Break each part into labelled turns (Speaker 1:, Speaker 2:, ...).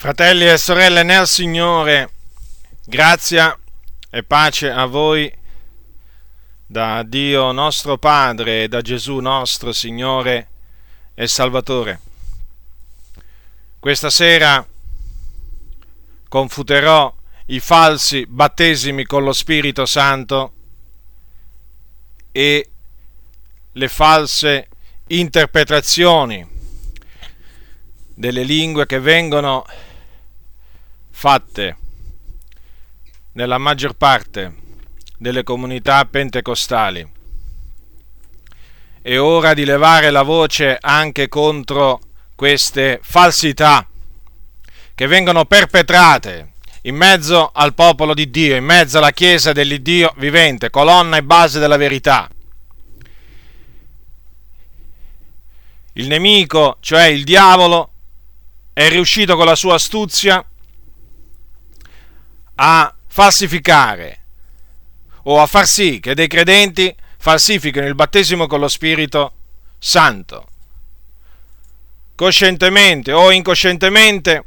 Speaker 1: Fratelli e sorelle nel Signore, grazia e pace a voi da Dio nostro Padre e da Gesù nostro Signore e Salvatore. Questa sera confuterò i falsi battesimi con lo Spirito Santo e le false interpretazioni delle lingue che vengono fatte nella maggior parte delle comunità pentecostali. È ora di levare la voce anche contro queste falsità che vengono perpetrate in mezzo al popolo di Dio, in mezzo alla Chiesa dell'Iddio vivente, colonna e base della verità. Il nemico, cioè il diavolo, è riuscito con la sua astuzia a falsificare o a far sì che dei credenti falsifichino il battesimo con lo Spirito Santo. Coscientemente o incoscientemente,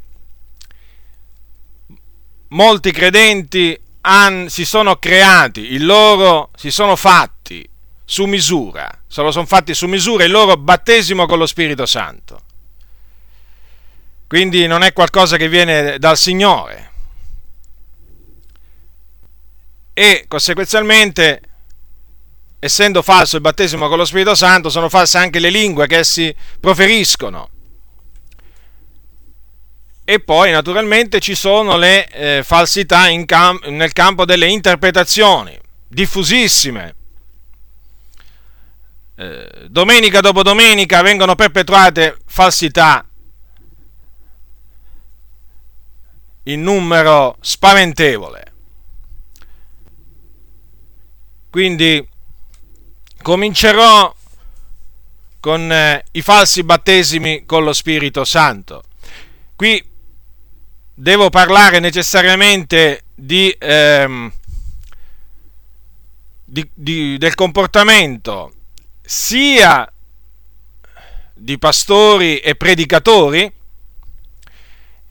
Speaker 1: molti credenti han, si sono creati, il loro, si sono fatti su misura, se lo sono fatti su misura il loro battesimo con lo Spirito Santo. Quindi non è qualcosa che viene dal Signore, e conseguenzialmente, essendo falso il battesimo con lo Spirito Santo, sono false anche le lingue che essi proferiscono. E poi naturalmente ci sono le eh, falsità cam- nel campo delle interpretazioni, diffusissime. Eh, domenica dopo domenica vengono perpetuate falsità in numero spaventevole. Quindi comincerò con eh, i falsi battesimi con lo Spirito Santo. Qui devo parlare necessariamente di, ehm, di, di, del comportamento sia di pastori e predicatori,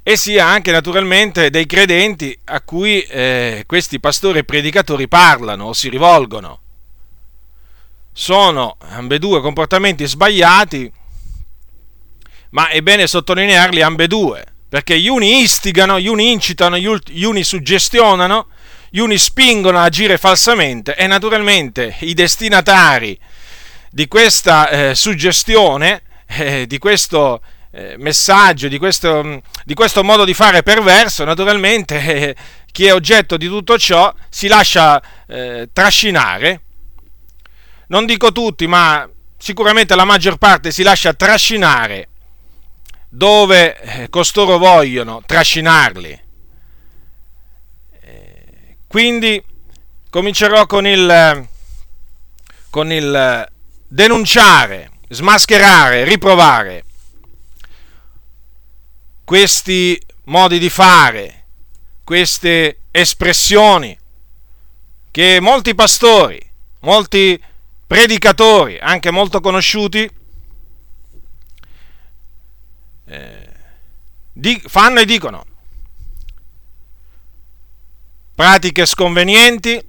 Speaker 1: e sia anche naturalmente dei credenti a cui eh, questi pastori e predicatori parlano o si rivolgono. Sono ambedue comportamenti sbagliati, ma è bene sottolinearli ambedue, perché gli uni istigano, gli uni incitano, gli uni suggestionano, gli uni spingono a agire falsamente e naturalmente i destinatari di questa eh, suggestione, eh, di questo messaggio, di questo, mm, di questo, modo di fare perverso, naturalmente eh, chi è oggetto di tutto ciò si lascia eh, trascinare. Non dico tutti, ma sicuramente la maggior parte si lascia trascinare dove eh, costoro vogliono trascinarli. Eh, quindi comincerò con il, con il denunciare, smascherare, riprovare questi modi di fare, queste espressioni che molti pastori, molti predicatori, anche molto conosciuti, eh, di, fanno e dicono. Pratiche sconvenienti,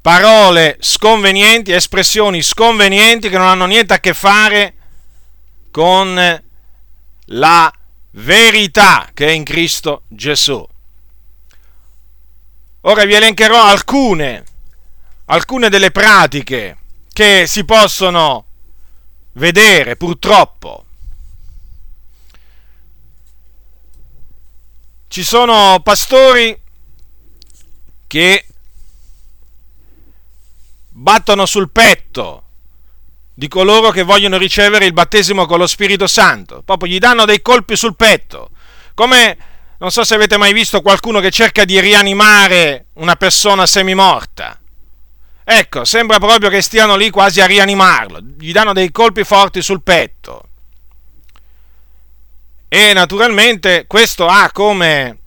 Speaker 1: parole sconvenienti, espressioni sconvenienti che non hanno niente a che fare con la verità che è in Cristo Gesù. Ora vi elencherò alcune, alcune delle pratiche che si possono vedere purtroppo. Ci sono pastori che battono sul petto di coloro che vogliono ricevere il battesimo con lo Spirito Santo. Proprio gli danno dei colpi sul petto. Come non so se avete mai visto qualcuno che cerca di rianimare una persona semimorta. Ecco, sembra proprio che stiano lì quasi a rianimarlo. Gli danno dei colpi forti sul petto. E naturalmente questo ha come,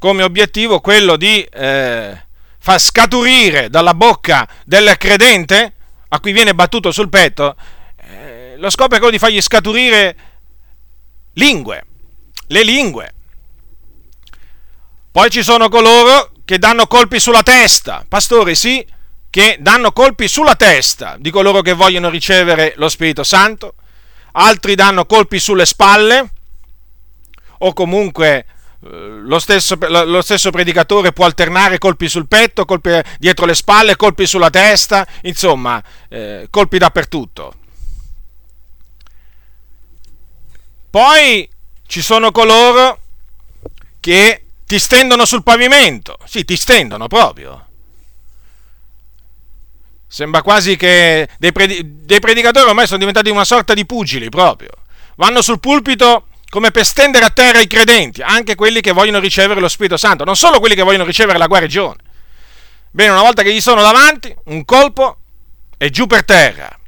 Speaker 1: come obiettivo quello di eh, far scaturire dalla bocca del credente a cui viene battuto sul petto, eh, lo scopo è quello di fargli scaturire lingue, le lingue. Poi ci sono coloro che danno colpi sulla testa, pastori sì, che danno colpi sulla testa di coloro che vogliono ricevere lo Spirito Santo, altri danno colpi sulle spalle, o comunque lo stesso, lo stesso, predicatore può alternare colpi sul petto, colpi dietro le spalle, colpi sulla testa, insomma, eh, colpi dappertutto. Poi ci sono coloro che ti stendono sul pavimento, sì, ti stendono proprio. Sembra quasi che dei, predi- dei predicatori ormai sono diventati una sorta di pugili proprio. Vanno sul pulpito come per stendere a terra i credenti, anche quelli che vogliono ricevere lo Spirito Santo, non solo quelli che vogliono ricevere la guarigione. Bene, una volta che gli sono davanti, un colpo e giù per terra.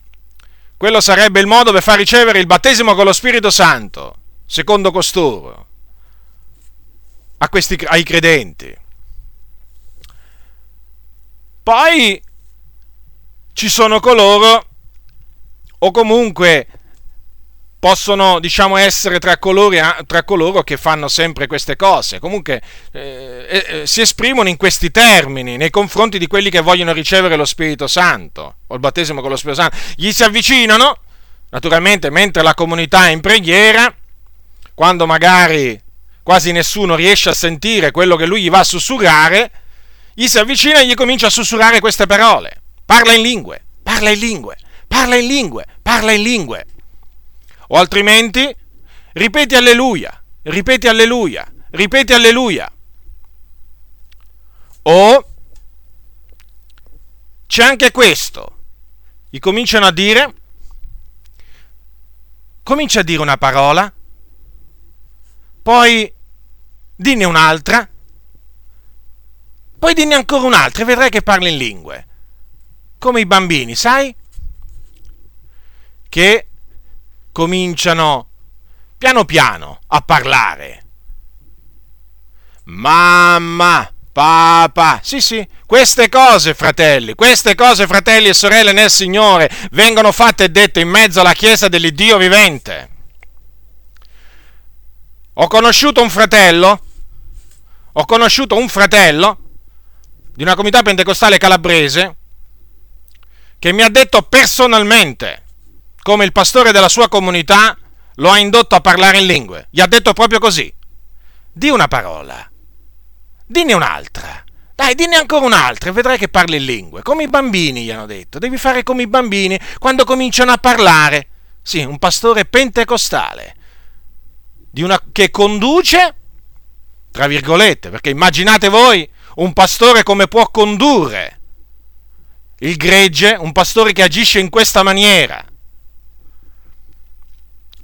Speaker 1: Quello sarebbe il modo per far ricevere il battesimo con lo Spirito Santo, secondo costoro, questi, ai credenti. Poi ci sono coloro, o comunque possono diciamo essere tra coloro, tra coloro, che fanno sempre queste cose. Comunque eh, eh, si esprimono in questi termini nei confronti di quelli che vogliono ricevere lo Spirito Santo o il battesimo con lo Spirito Santo. Gli si avvicinano, naturalmente mentre la comunità è in preghiera, quando magari quasi nessuno riesce a sentire quello che lui gli va a sussurrare, gli si avvicina e gli comincia a sussurrare queste parole. Parla in lingue, parla in lingue, parla in lingue, parla in lingue. O altrimenti ripeti alleluia, ripeti alleluia, ripeti alleluia. O c'è anche questo. Gli cominciano a dire, comincia a dire una parola, poi dinne un'altra, poi dinne ancora un'altra e vedrai che parli in lingue. Come i bambini, sai? Che cominciano piano piano a parlare. Mamma, papà, sì sì, queste cose, fratelli, queste cose, fratelli e sorelle nel Signore, vengono fatte e dette in mezzo alla Chiesa dell'Iddio vivente. Ho conosciuto un fratello, ho conosciuto un fratello di una comunità pentecostale calabrese che mi ha detto personalmente come il pastore della sua comunità lo ha indotto a parlare in lingue. Gli ha detto proprio così. Di una parola. Dine un'altra. Dai, dinne ancora un'altra e vedrai che parli in lingue. Come i bambini, gli hanno detto. Devi fare come i bambini quando cominciano a parlare. Sì, un pastore pentecostale. Una, che conduce, tra virgolette, perché immaginate voi un pastore come può condurre il gregge, un pastore che agisce in questa maniera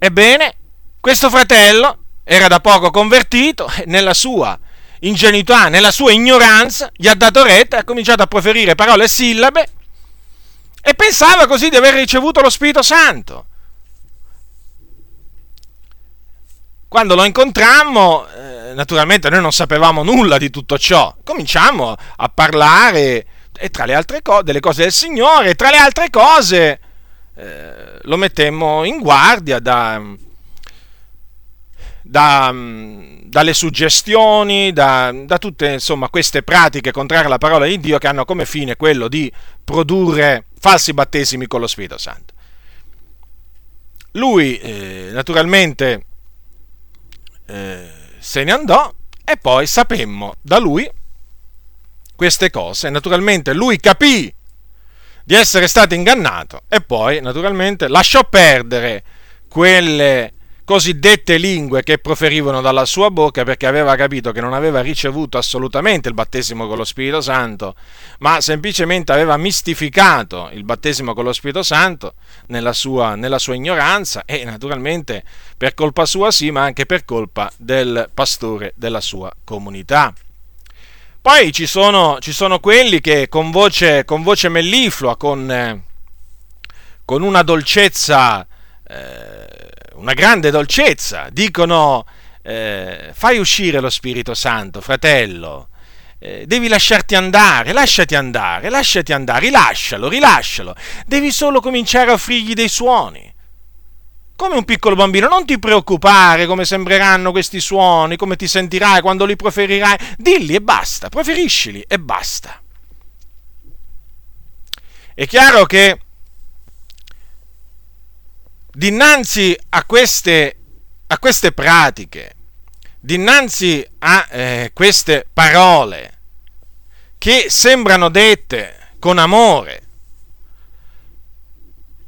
Speaker 1: Ebbene, questo fratello era da poco convertito e nella sua ingenuità, nella sua ignoranza, gli ha dato retta e ha cominciato a proferire parole e sillabe e pensava così di aver ricevuto lo Spirito Santo. Quando lo incontrammo, eh, naturalmente noi non sapevamo nulla di tutto ciò, cominciamo a parlare e tra le altre cose delle cose del Signore, tra le altre cose eh, lo mettemmo in guardia da, da, dalle suggestioni, da, da, tutte insomma, queste pratiche contrarie alla parola di Dio che hanno come fine quello di produrre falsi battesimi con lo Spirito Santo. Lui eh, naturalmente eh, se ne andò e poi sapemmo da lui queste cose. Naturalmente lui capì di essere stato ingannato e poi naturalmente lasciò perdere quelle cosiddette lingue che proferivano dalla sua bocca perché aveva capito che non aveva ricevuto assolutamente il battesimo con lo Spirito Santo, ma semplicemente aveva mistificato il battesimo con lo Spirito Santo nella sua, nella sua ignoranza e naturalmente per colpa sua sì, ma anche per colpa del pastore della sua comunità. Poi ci sono, ci sono quelli che con voce, con voce melliflua, con, eh, con, una dolcezza, eh, una grande dolcezza, dicono eh, fai uscire lo Spirito Santo, fratello, eh, devi lasciarti andare, lasciati andare, lasciati andare, rilascialo, rilascialo, devi solo cominciare a offrirgli dei suoni come un piccolo bambino, non ti preoccupare come sembreranno questi suoni, come ti sentirai quando li proferirai, dilli e basta, preferiscili e basta. È chiaro che dinanzi a queste, a queste pratiche, dinanzi a eh, queste parole che sembrano dette con amore,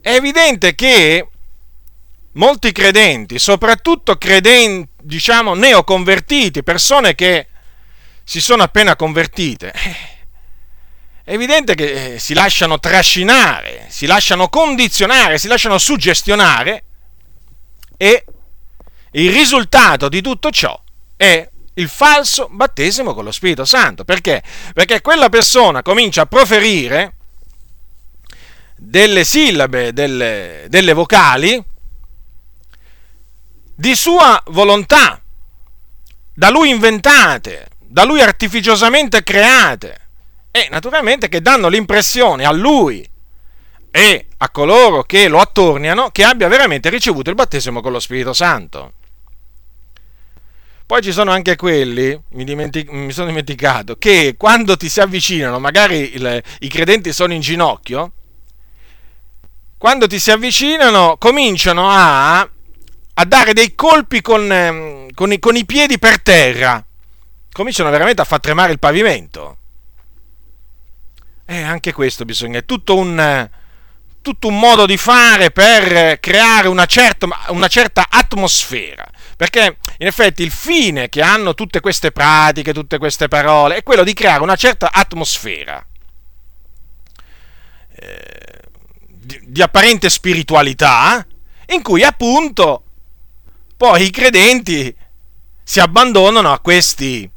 Speaker 1: è evidente che molti credenti, soprattutto credenti, diciamo, neoconvertiti, persone che si sono appena convertite, è evidente che eh, si lasciano trascinare, si lasciano condizionare, si lasciano suggestionare e il risultato di tutto ciò è il falso battesimo con lo Spirito Santo. Perché? Perché quella persona comincia a proferire delle sillabe, delle, delle vocali di sua volontà, da lui inventate, da lui artificiosamente create e naturalmente che danno l'impressione a lui e a coloro che lo attorniano che abbia veramente ricevuto il battesimo con lo Spirito Santo. Poi ci sono anche quelli, mi, dimentic- mi sono dimenticato, che quando ti si avvicinano, magari il, i credenti sono in ginocchio, quando ti si avvicinano cominciano a, a dare dei colpi con, ehm, con, i, con i piedi per terra, cominciano veramente a far tremare il pavimento. E anche questo bisogna, è tutto un, tutto un modo di fare per creare una certa, una certa atmosfera. Perché in effetti il fine che hanno tutte queste pratiche, tutte queste parole, è quello di creare una certa atmosfera eh, di, di apparente spiritualità, in cui appunto poi i credenti si abbandonano a questi,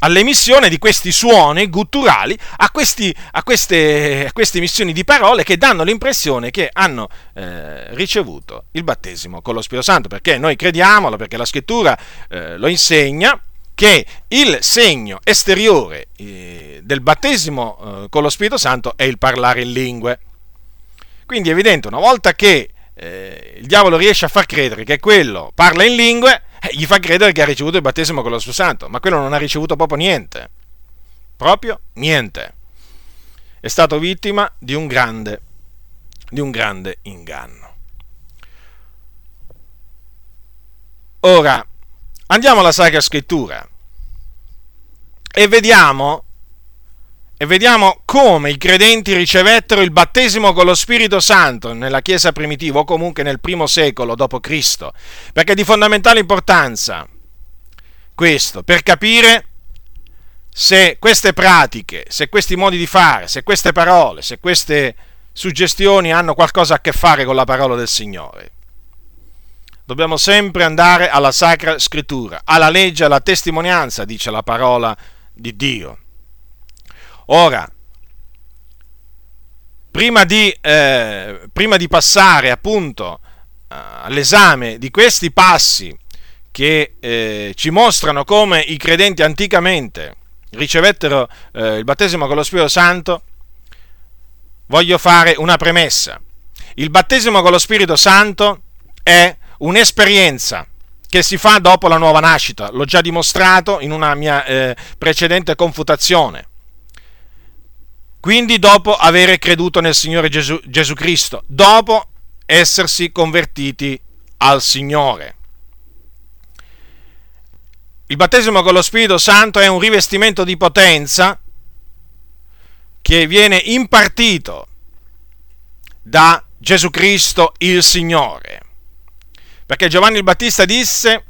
Speaker 1: all'emissione di questi suoni gutturali, a, questi, a, queste, a, queste, emissioni di parole che danno l'impressione che hanno eh, ricevuto il battesimo con lo Spirito Santo, perché noi crediamolo, perché la scrittura eh, lo insegna, che il segno esteriore eh, del battesimo eh, con lo Spirito Santo è il parlare in lingue. Quindi è evidente, una volta che eh, il diavolo riesce a far credere che quello parla in lingue, eh, gli fa credere che ha ricevuto il battesimo con lo Spirito Santo, ma quello non ha ricevuto proprio niente. Proprio niente. È stato vittima di un grande, di un grande inganno. Ora, andiamo alla Sacra Scrittura e vediamo e vediamo come i credenti ricevettero il battesimo con lo Spirito Santo nella Chiesa primitiva o comunque nel primo secolo d.C. Perché è di fondamentale importanza questo, per capire se queste pratiche, se questi modi di fare, se queste parole, se queste suggestioni hanno qualcosa a che fare con la parola del Signore. Dobbiamo sempre andare alla Sacra Scrittura, alla legge, alla testimonianza, dice la parola di Dio. Ora, prima di, eh, prima di passare appunto eh, all'esame di questi passi che eh, ci mostrano come i credenti anticamente ricevettero eh, il battesimo con lo Spirito Santo, voglio fare una premessa. Il battesimo con lo Spirito Santo è un'esperienza che si fa dopo la nuova nascita, l'ho già dimostrato in una mia eh, precedente confutazione. Quindi dopo avere creduto nel Signore Gesù, Gesù Cristo, dopo essersi convertiti al Signore. Il battesimo con lo Spirito Santo è un rivestimento di potenza che viene impartito da Gesù Cristo il Signore. Perché Giovanni il Battista disse,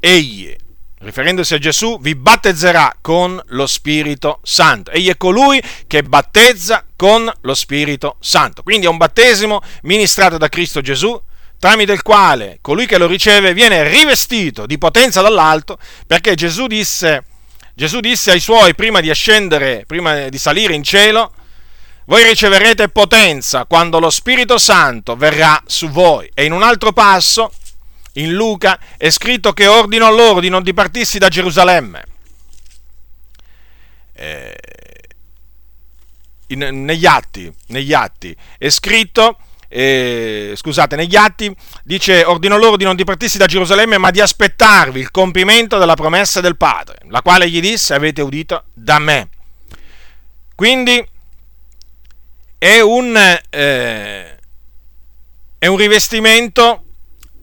Speaker 1: egli riferendosi a Gesù, vi battezzerà con lo Spirito Santo. Egli è colui che battezza con lo Spirito Santo. Quindi è un battesimo ministrato da Cristo Gesù, tramite il quale colui che lo riceve viene rivestito di potenza dall'alto, perché Gesù disse, Gesù disse ai suoi prima di ascendere, prima di salire in cielo, voi riceverete potenza quando lo Spirito Santo verrà su voi. E in un altro passo, in Luca è scritto che ordinò loro di non dipartirsi da Gerusalemme. Eh, in, negli, atti, negli atti è scritto eh, scusate, negli atti, dice, ordinò loro di non dipartirsi da Gerusalemme, ma di aspettarvi il compimento della promessa del Padre, la quale gli disse, avete udito da me. Quindi è un, eh, è un rivestimento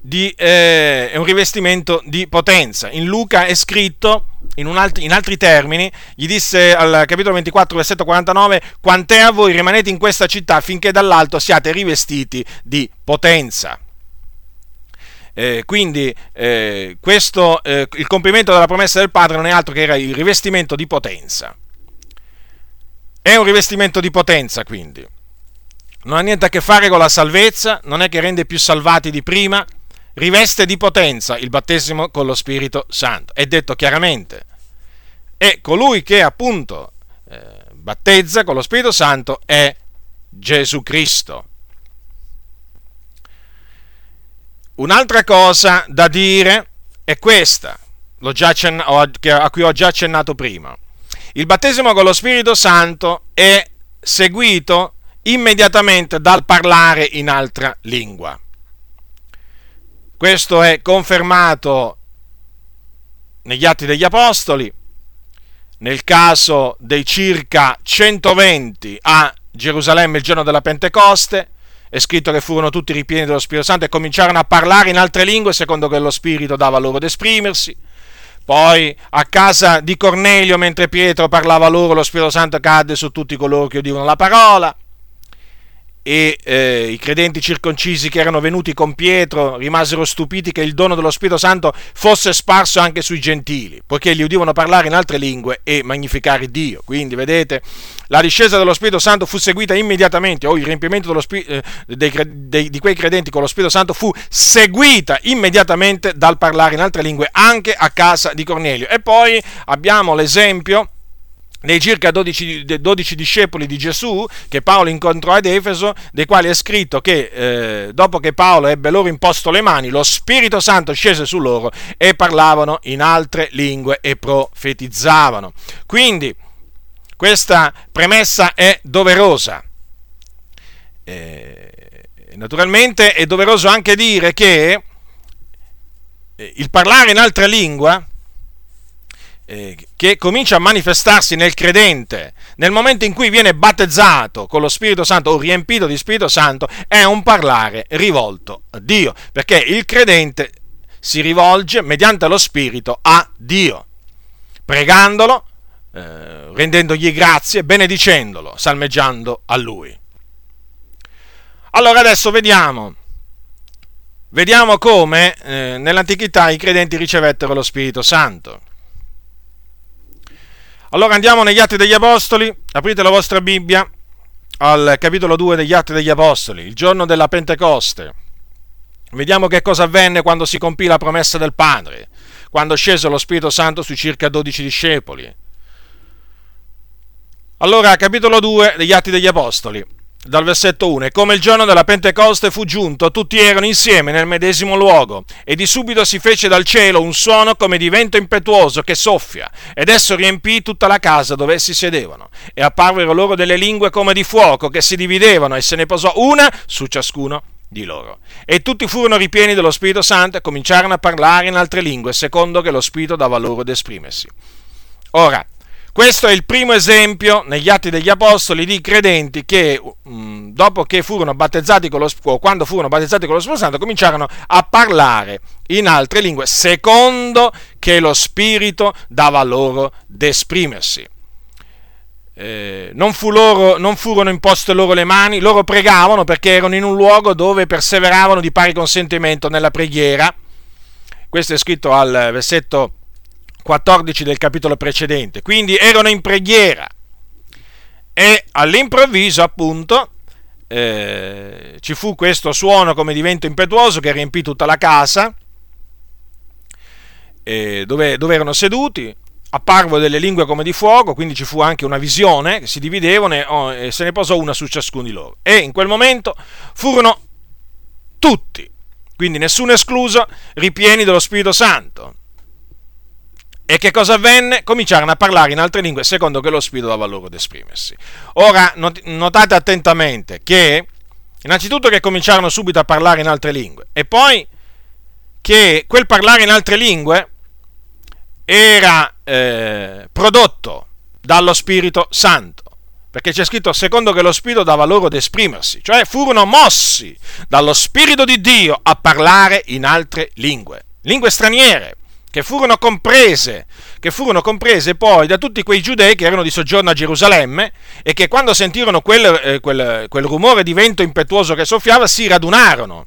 Speaker 1: di, eh, è un rivestimento di potenza. In Luca è scritto, in, alt- in, altri termini, gli disse al capitolo 24, versetto 49, quant'è a voi rimanete in questa città finché dall'alto siate rivestiti di potenza. Eh, quindi eh, questo, eh, il compimento della promessa del Padre non è altro che era il rivestimento di potenza. È un rivestimento di potenza, quindi. Non ha niente a che fare con la salvezza, non è che rende più salvati di prima, riveste di potenza il battesimo con lo Spirito Santo. È detto chiaramente. E colui che appunto eh, battezza con lo Spirito Santo è Gesù Cristo. Un'altra cosa da dire è questa, a cui ho già accennato prima. Il battesimo con lo Spirito Santo è seguito immediatamente dal parlare in altra lingua. Questo è confermato negli Atti degli Apostoli, nel caso dei circa 120 a Gerusalemme il giorno della Pentecoste, è scritto che furono tutti ripieni dello Spirito Santo e cominciarono a parlare in altre lingue secondo che lo Spirito dava loro ad esprimersi. Poi a casa di Cornelio, mentre Pietro parlava loro, lo Spirito Santo cadde su tutti coloro che udivano la parola e eh, i credenti circoncisi che erano venuti con Pietro rimasero stupiti che il dono dello Spirito Santo fosse sparso anche sui gentili, poiché gli udivano parlare in altre lingue e magnificare Dio. Quindi, vedete, la discesa dello Spirito Santo fu seguita immediatamente, o il riempimento Spirito, eh, dei, dei, di quei credenti con lo Spirito Santo fu seguita immediatamente dal parlare in altre lingue anche a casa di Cornelio. E poi abbiamo l'esempio dei circa 12, 12, discepoli di Gesù che Paolo incontrò ad Efeso, dei quali è scritto che eh, dopo che Paolo ebbe loro imposto le mani, lo Spirito Santo scese su loro e parlavano in altre lingue e profetizzavano. Quindi questa premessa è doverosa. Eh, naturalmente è doveroso anche dire che eh, il parlare in altra lingua che comincia a manifestarsi nel credente nel momento in cui viene battezzato con lo Spirito Santo o riempito di Spirito Santo è un parlare rivolto a Dio, perché il credente si rivolge mediante lo Spirito a Dio, pregandolo, eh, rendendogli grazie, benedicendolo, salmeggiando a Lui. Allora adesso vediamo, vediamo come eh, nell'antichità i credenti ricevettero lo Spirito Santo. Allora andiamo negli Atti degli Apostoli, aprite la vostra Bibbia al capitolo 2 degli Atti degli Apostoli, il giorno della Pentecoste. Vediamo che cosa avvenne quando si compì la promessa del Padre, quando scese lo Spirito Santo sui circa 12 discepoli. Allora, capitolo 2 degli Atti degli Apostoli dal versetto 1, e come il giorno della Pentecoste fu giunto, tutti erano insieme nel medesimo luogo, e di subito si fece dal cielo un suono come di vento impetuoso che soffia, ed esso riempì tutta la casa dove essi sedevano, e apparvero loro delle lingue come di fuoco che si dividevano, e se ne posò una su ciascuno di loro. E tutti furono ripieni dello Spirito Santo e cominciarono a parlare in altre lingue, secondo che lo Spirito dava loro ad esprimersi. Ora, questo è il primo esempio negli Atti degli Apostoli di credenti che mh, dopo che furono battezzati con lo, quando furono battezzati con lo Spirito Santo cominciarono a parlare in altre lingue secondo che lo Spirito dava loro d'esprimersi. Eh, non, fu loro, non furono imposte loro le mani, loro pregavano perché erano in un luogo dove perseveravano di pari consentimento nella preghiera. Questo è scritto al versetto 14 del capitolo precedente. Quindi erano in preghiera e all'improvviso, appunto, eh, ci fu questo suono come di vento impetuoso che riempì tutta la casa eh, dove, dove erano seduti. Apparvero delle lingue come di fuoco, quindi ci fu anche una visione che si dividevano e, oh, e se ne posò una su ciascuno di loro. E in quel momento furono tutti, quindi nessuno escluso, ripieni dello Spirito Santo e che cosa avvenne? Cominciarono a parlare in altre lingue secondo che lo Spirito dava loro ad esprimersi. Ora, notate attentamente che Innanzitutto che cominciarono subito a parlare in altre lingue e poi che quel parlare in altre lingue era eh, prodotto dallo Spirito Santo, perché c'è scritto secondo che lo Spirito dava loro ad esprimersi, cioè furono mossi dallo Spirito di Dio a parlare in altre lingue, lingue straniere che furono comprese, che furono comprese poi da tutti quei giudei che erano di soggiorno a Gerusalemme e che quando sentirono quel, eh, quel, quel rumore di vento impetuoso che soffiava si radunarono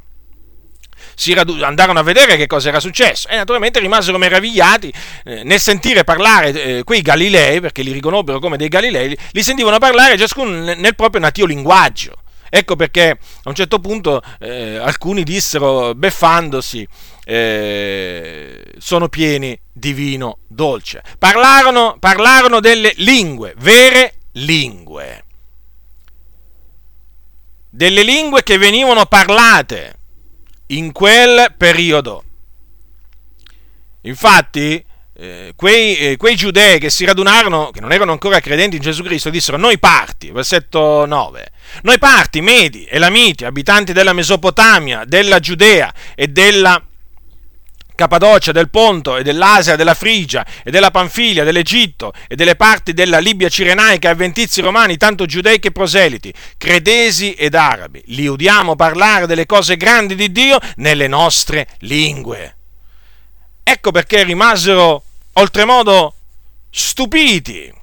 Speaker 1: si andarono a vedere che cosa era successo e naturalmente rimasero meravigliati eh, nel sentire parlare eh, quei Galilei, perché li riconobbero come dei Galilei, li sentivano parlare ciascuno nel proprio natio linguaggio. Ecco perché a un certo punto eh, alcuni dissero, beffandosi, eh, sono pieni di vino dolce. Parlarono, parlarono delle lingue, vere lingue. Delle lingue che venivano parlate in quel periodo. Infatti, eh, quei, eh, quei, giudei che si radunarono, che non erano ancora credenti in Gesù Cristo, dissero: Noi parti, versetto 9, noi parti, Medi, Elamiti, abitanti della Mesopotamia, della Giudea e della Cappadocia, del Ponto e dell'Asia, della Frigia e della Panfilia, dell'Egitto e delle parti della Libia cirenaica e avventizi romani, tanto giudei che proseliti, credesi ed arabi. Li udiamo parlare delle cose grandi di Dio nelle nostre lingue. Ecco perché rimasero oltremodo stupiti.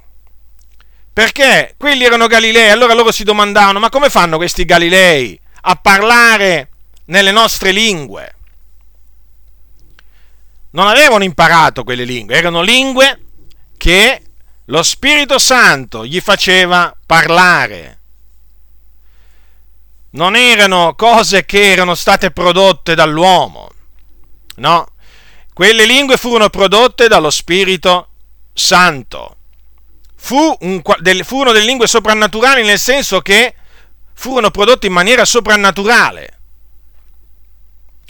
Speaker 1: Perché quelli erano Galilei, allora loro si domandavano, ma come fanno questi Galilei a parlare nelle nostre lingue? Non avevano imparato quelle lingue, erano lingue che lo Spirito Santo gli faceva parlare. Non erano cose che erano state prodotte dall'uomo, no, quelle lingue furono prodotte dallo Spirito Santo. Fu un, del, furono delle lingue soprannaturali nel senso che furono prodotte in maniera soprannaturale.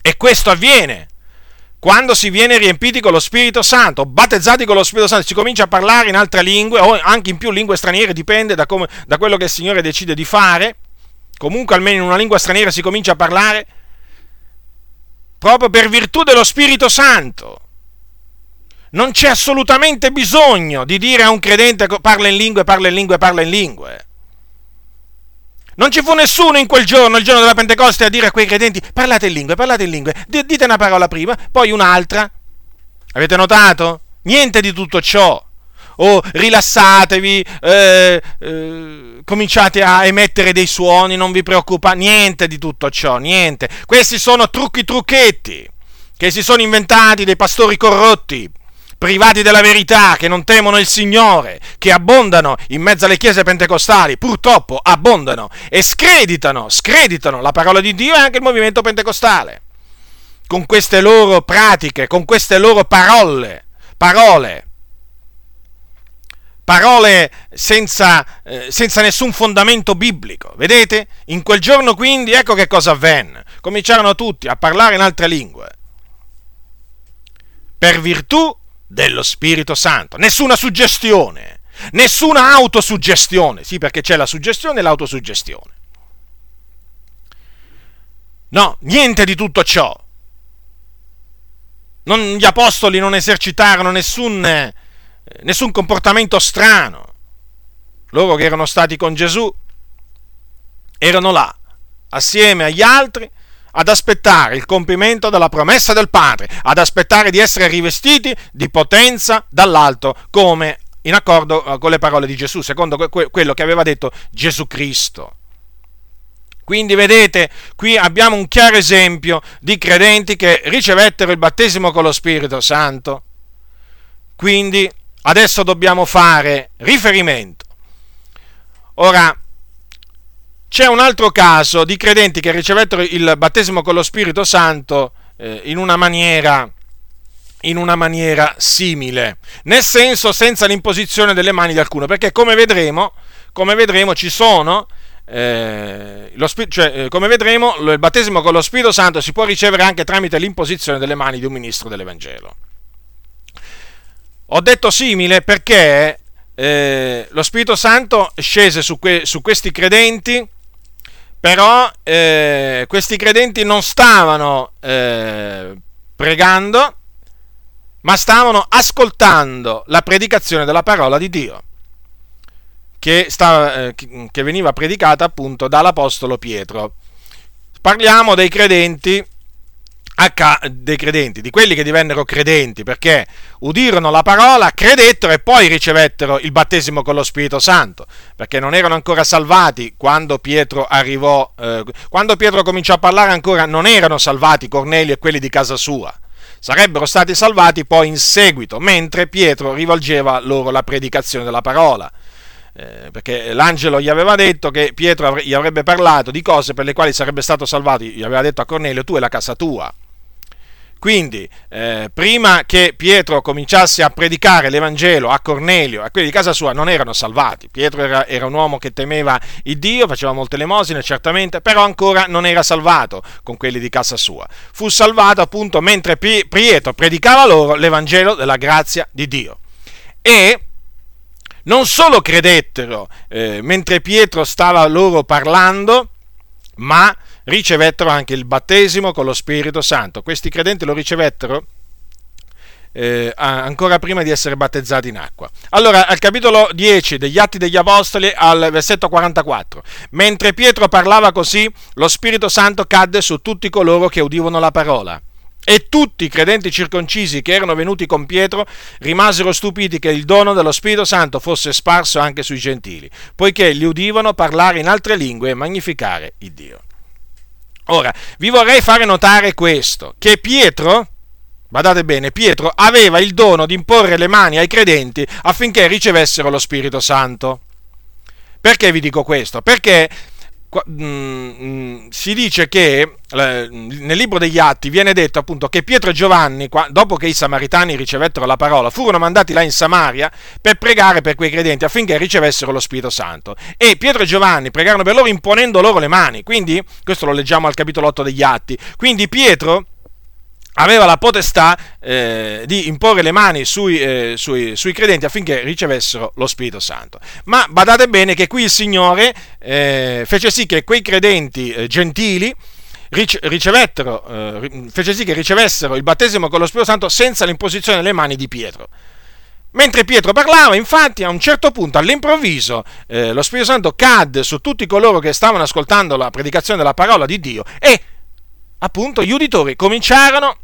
Speaker 1: E questo avviene quando si viene riempiti con lo Spirito Santo, battezzati con lo Spirito Santo, si comincia a parlare in altre lingue o anche in più lingue straniere, dipende da, come, da quello che il Signore decide di fare. Comunque almeno in una lingua straniera si comincia a parlare proprio per virtù dello Spirito Santo. Non c'è assolutamente bisogno di dire a un credente parla in lingue, parla in lingue, parla in lingue. Non ci fu nessuno in quel giorno, il giorno della Pentecoste, a dire a quei credenti parlate in lingue, parlate in lingue, dite una parola prima, poi un'altra. Avete notato? Niente di tutto ciò. O rilassatevi, eh, eh, cominciate a emettere dei suoni, non vi preoccupate, niente di tutto ciò, niente. Questi sono trucchi trucchetti che si sono inventati dei pastori corrotti privati della verità, che non temono il Signore, che abbondano in mezzo alle chiese pentecostali, purtroppo abbondano e screditano, screditano la parola di Dio e anche il movimento pentecostale. Con queste loro pratiche, con queste loro parole, parole, parole senza, eh, senza nessun fondamento biblico. Vedete? In quel giorno quindi ecco che cosa avvenne. Cominciarono tutti a parlare in altre lingue. Per virtù dello Spirito Santo. Nessuna suggestione, nessuna autosuggestione. Sì, perché c'è la suggestione e l'autosuggestione. No, niente di tutto ciò. Non, gli apostoli non esercitarono nessun, eh, nessun comportamento strano. Loro che erano stati con Gesù erano là, assieme agli altri, ad aspettare il compimento della promessa del Padre, ad aspettare di essere rivestiti di potenza dall'alto, come in accordo eh, con le parole di Gesù, secondo quello che aveva detto Gesù Cristo. Quindi vedete, qui abbiamo un chiaro esempio di credenti che ricevettero il battesimo con lo Spirito Santo. Quindi adesso dobbiamo fare riferimento. Ora, c'è un altro caso di credenti che ricevettero il battesimo con lo Spirito Santo eh, in una maniera in una maniera simile, nel senso senza l'imposizione delle mani di alcuno, perché come vedremo, come vedremo ci sono, eh, lo, cioè, eh, come vedremo, il battesimo con lo Spirito Santo si può ricevere anche tramite l'imposizione delle mani di un ministro dell'Evangelo. Ho detto simile perché eh, lo Spirito Santo scese su, que- su questi credenti però eh, questi credenti non stavano eh, pregando, ma stavano ascoltando la predicazione della parola di Dio, che, stava, eh, che veniva predicata appunto dall'Apostolo Pietro. Parliamo dei credenti dei credenti, di quelli che divennero credenti, perché udirono la parola, credettero e poi ricevettero il battesimo con lo Spirito Santo, perché non erano ancora salvati quando Pietro arrivò, eh, quando Pietro cominciò a parlare ancora non erano salvati Cornelio e quelli di casa sua. Sarebbero stati salvati poi in seguito, mentre Pietro rivolgeva loro la predicazione della parola. Eh, perché l'angelo gli aveva detto che Pietro gli avrebbe parlato di cose per le quali sarebbe stato salvato, gli aveva detto a Cornelio tu e la casa tua. Quindi, eh, prima che Pietro cominciasse a predicare l'Evangelo a Cornelio, a quelli di casa sua, non erano salvati. Pietro era, era un uomo che temeva il Dio, faceva molte elemosine, certamente, però ancora non era salvato con quelli di casa sua. Fu salvato appunto mentre Pietro predicava loro l'Evangelo della grazia di Dio. E non solo credettero eh, mentre Pietro stava loro parlando, ma ricevettero anche il battesimo con lo Spirito Santo. Questi credenti lo ricevettero eh, ancora prima di essere battezzati in acqua. Allora, al capitolo 10 degli Atti degli Apostoli, al versetto 44, mentre Pietro parlava così, lo Spirito Santo cadde su tutti coloro che udivano la parola. E tutti i credenti circoncisi che erano venuti con Pietro rimasero stupiti che il dono dello Spirito Santo fosse sparso anche sui gentili, poiché li udivano parlare in altre lingue e magnificare il Dio. Ora, vi vorrei fare notare questo, che Pietro, badate bene, Pietro aveva il dono di imporre le mani ai credenti affinché ricevessero lo Spirito Santo. Perché vi dico questo? Perché si dice che nel libro degli Atti viene detto appunto che Pietro e Giovanni, dopo che i samaritani ricevettero la parola, furono mandati là in Samaria per pregare per quei credenti affinché ricevessero lo Spirito Santo. E Pietro e Giovanni pregarono per loro imponendo loro le mani. Quindi, questo lo leggiamo al capitolo 8 degli Atti. Quindi Pietro aveva la potestà eh, di imporre le mani sui, eh, sui, sui, credenti affinché ricevessero lo Spirito Santo. Ma badate bene che qui il Signore eh, fece sì che quei credenti eh, gentili eh, fece sì che ricevessero il battesimo con lo Spirito Santo senza l'imposizione delle mani di Pietro. Mentre Pietro parlava, infatti, a un certo punto, all'improvviso, eh, lo Spirito Santo cadde su tutti coloro che stavano ascoltando la predicazione della parola di Dio e appunto gli uditori cominciarono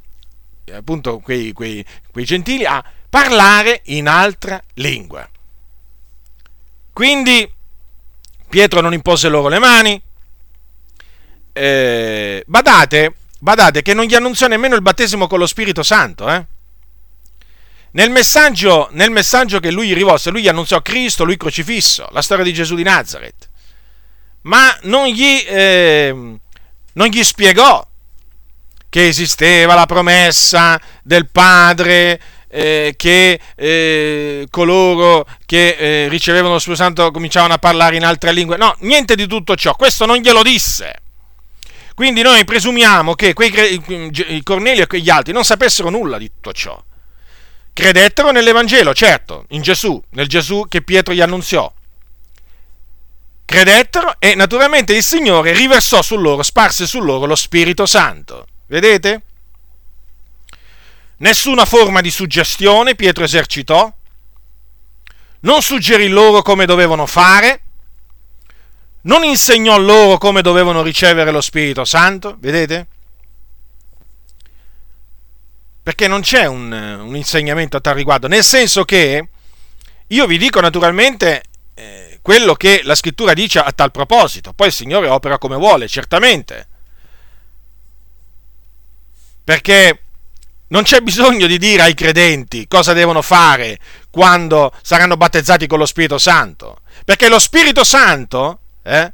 Speaker 1: appunto quei, quei, quei gentili a parlare in altra lingua. Quindi Pietro non impose loro le mani. Eh, badate, badate che non gli annunziò nemmeno il battesimo con lo Spirito Santo. Eh? Nel, messaggio, nel messaggio che lui gli rivolse, lui gli annunziò Cristo, lui crocifisso, la storia di Gesù di Nazareth. Ma non gli, eh, non gli spiegò che esisteva la promessa del Padre eh, che eh, coloro che eh, ricevevano lo Spirito Santo cominciavano a parlare in altre lingue. No, niente di tutto ciò, questo non glielo disse. Quindi noi presumiamo che quei, Cornelio e quegli altri non sapessero nulla di tutto ciò. Credettero nell'Evangelo, certo, in Gesù, nel Gesù che Pietro gli annunziò. Credettero e naturalmente il Signore riversò su loro, sparse su loro lo Spirito Santo. Vedete? Nessuna forma di suggestione Pietro esercitò, non suggerì loro come dovevano fare, non insegnò loro come dovevano ricevere lo Spirito Santo, vedete? Perché non c'è un, un insegnamento a tal riguardo, nel senso che io vi dico naturalmente eh, quello che la scrittura dice a tal proposito, poi il Signore opera come vuole, certamente perché non c'è bisogno di dire ai credenti cosa devono fare quando saranno battezzati con lo Spirito Santo, perché lo Spirito Santo, eh,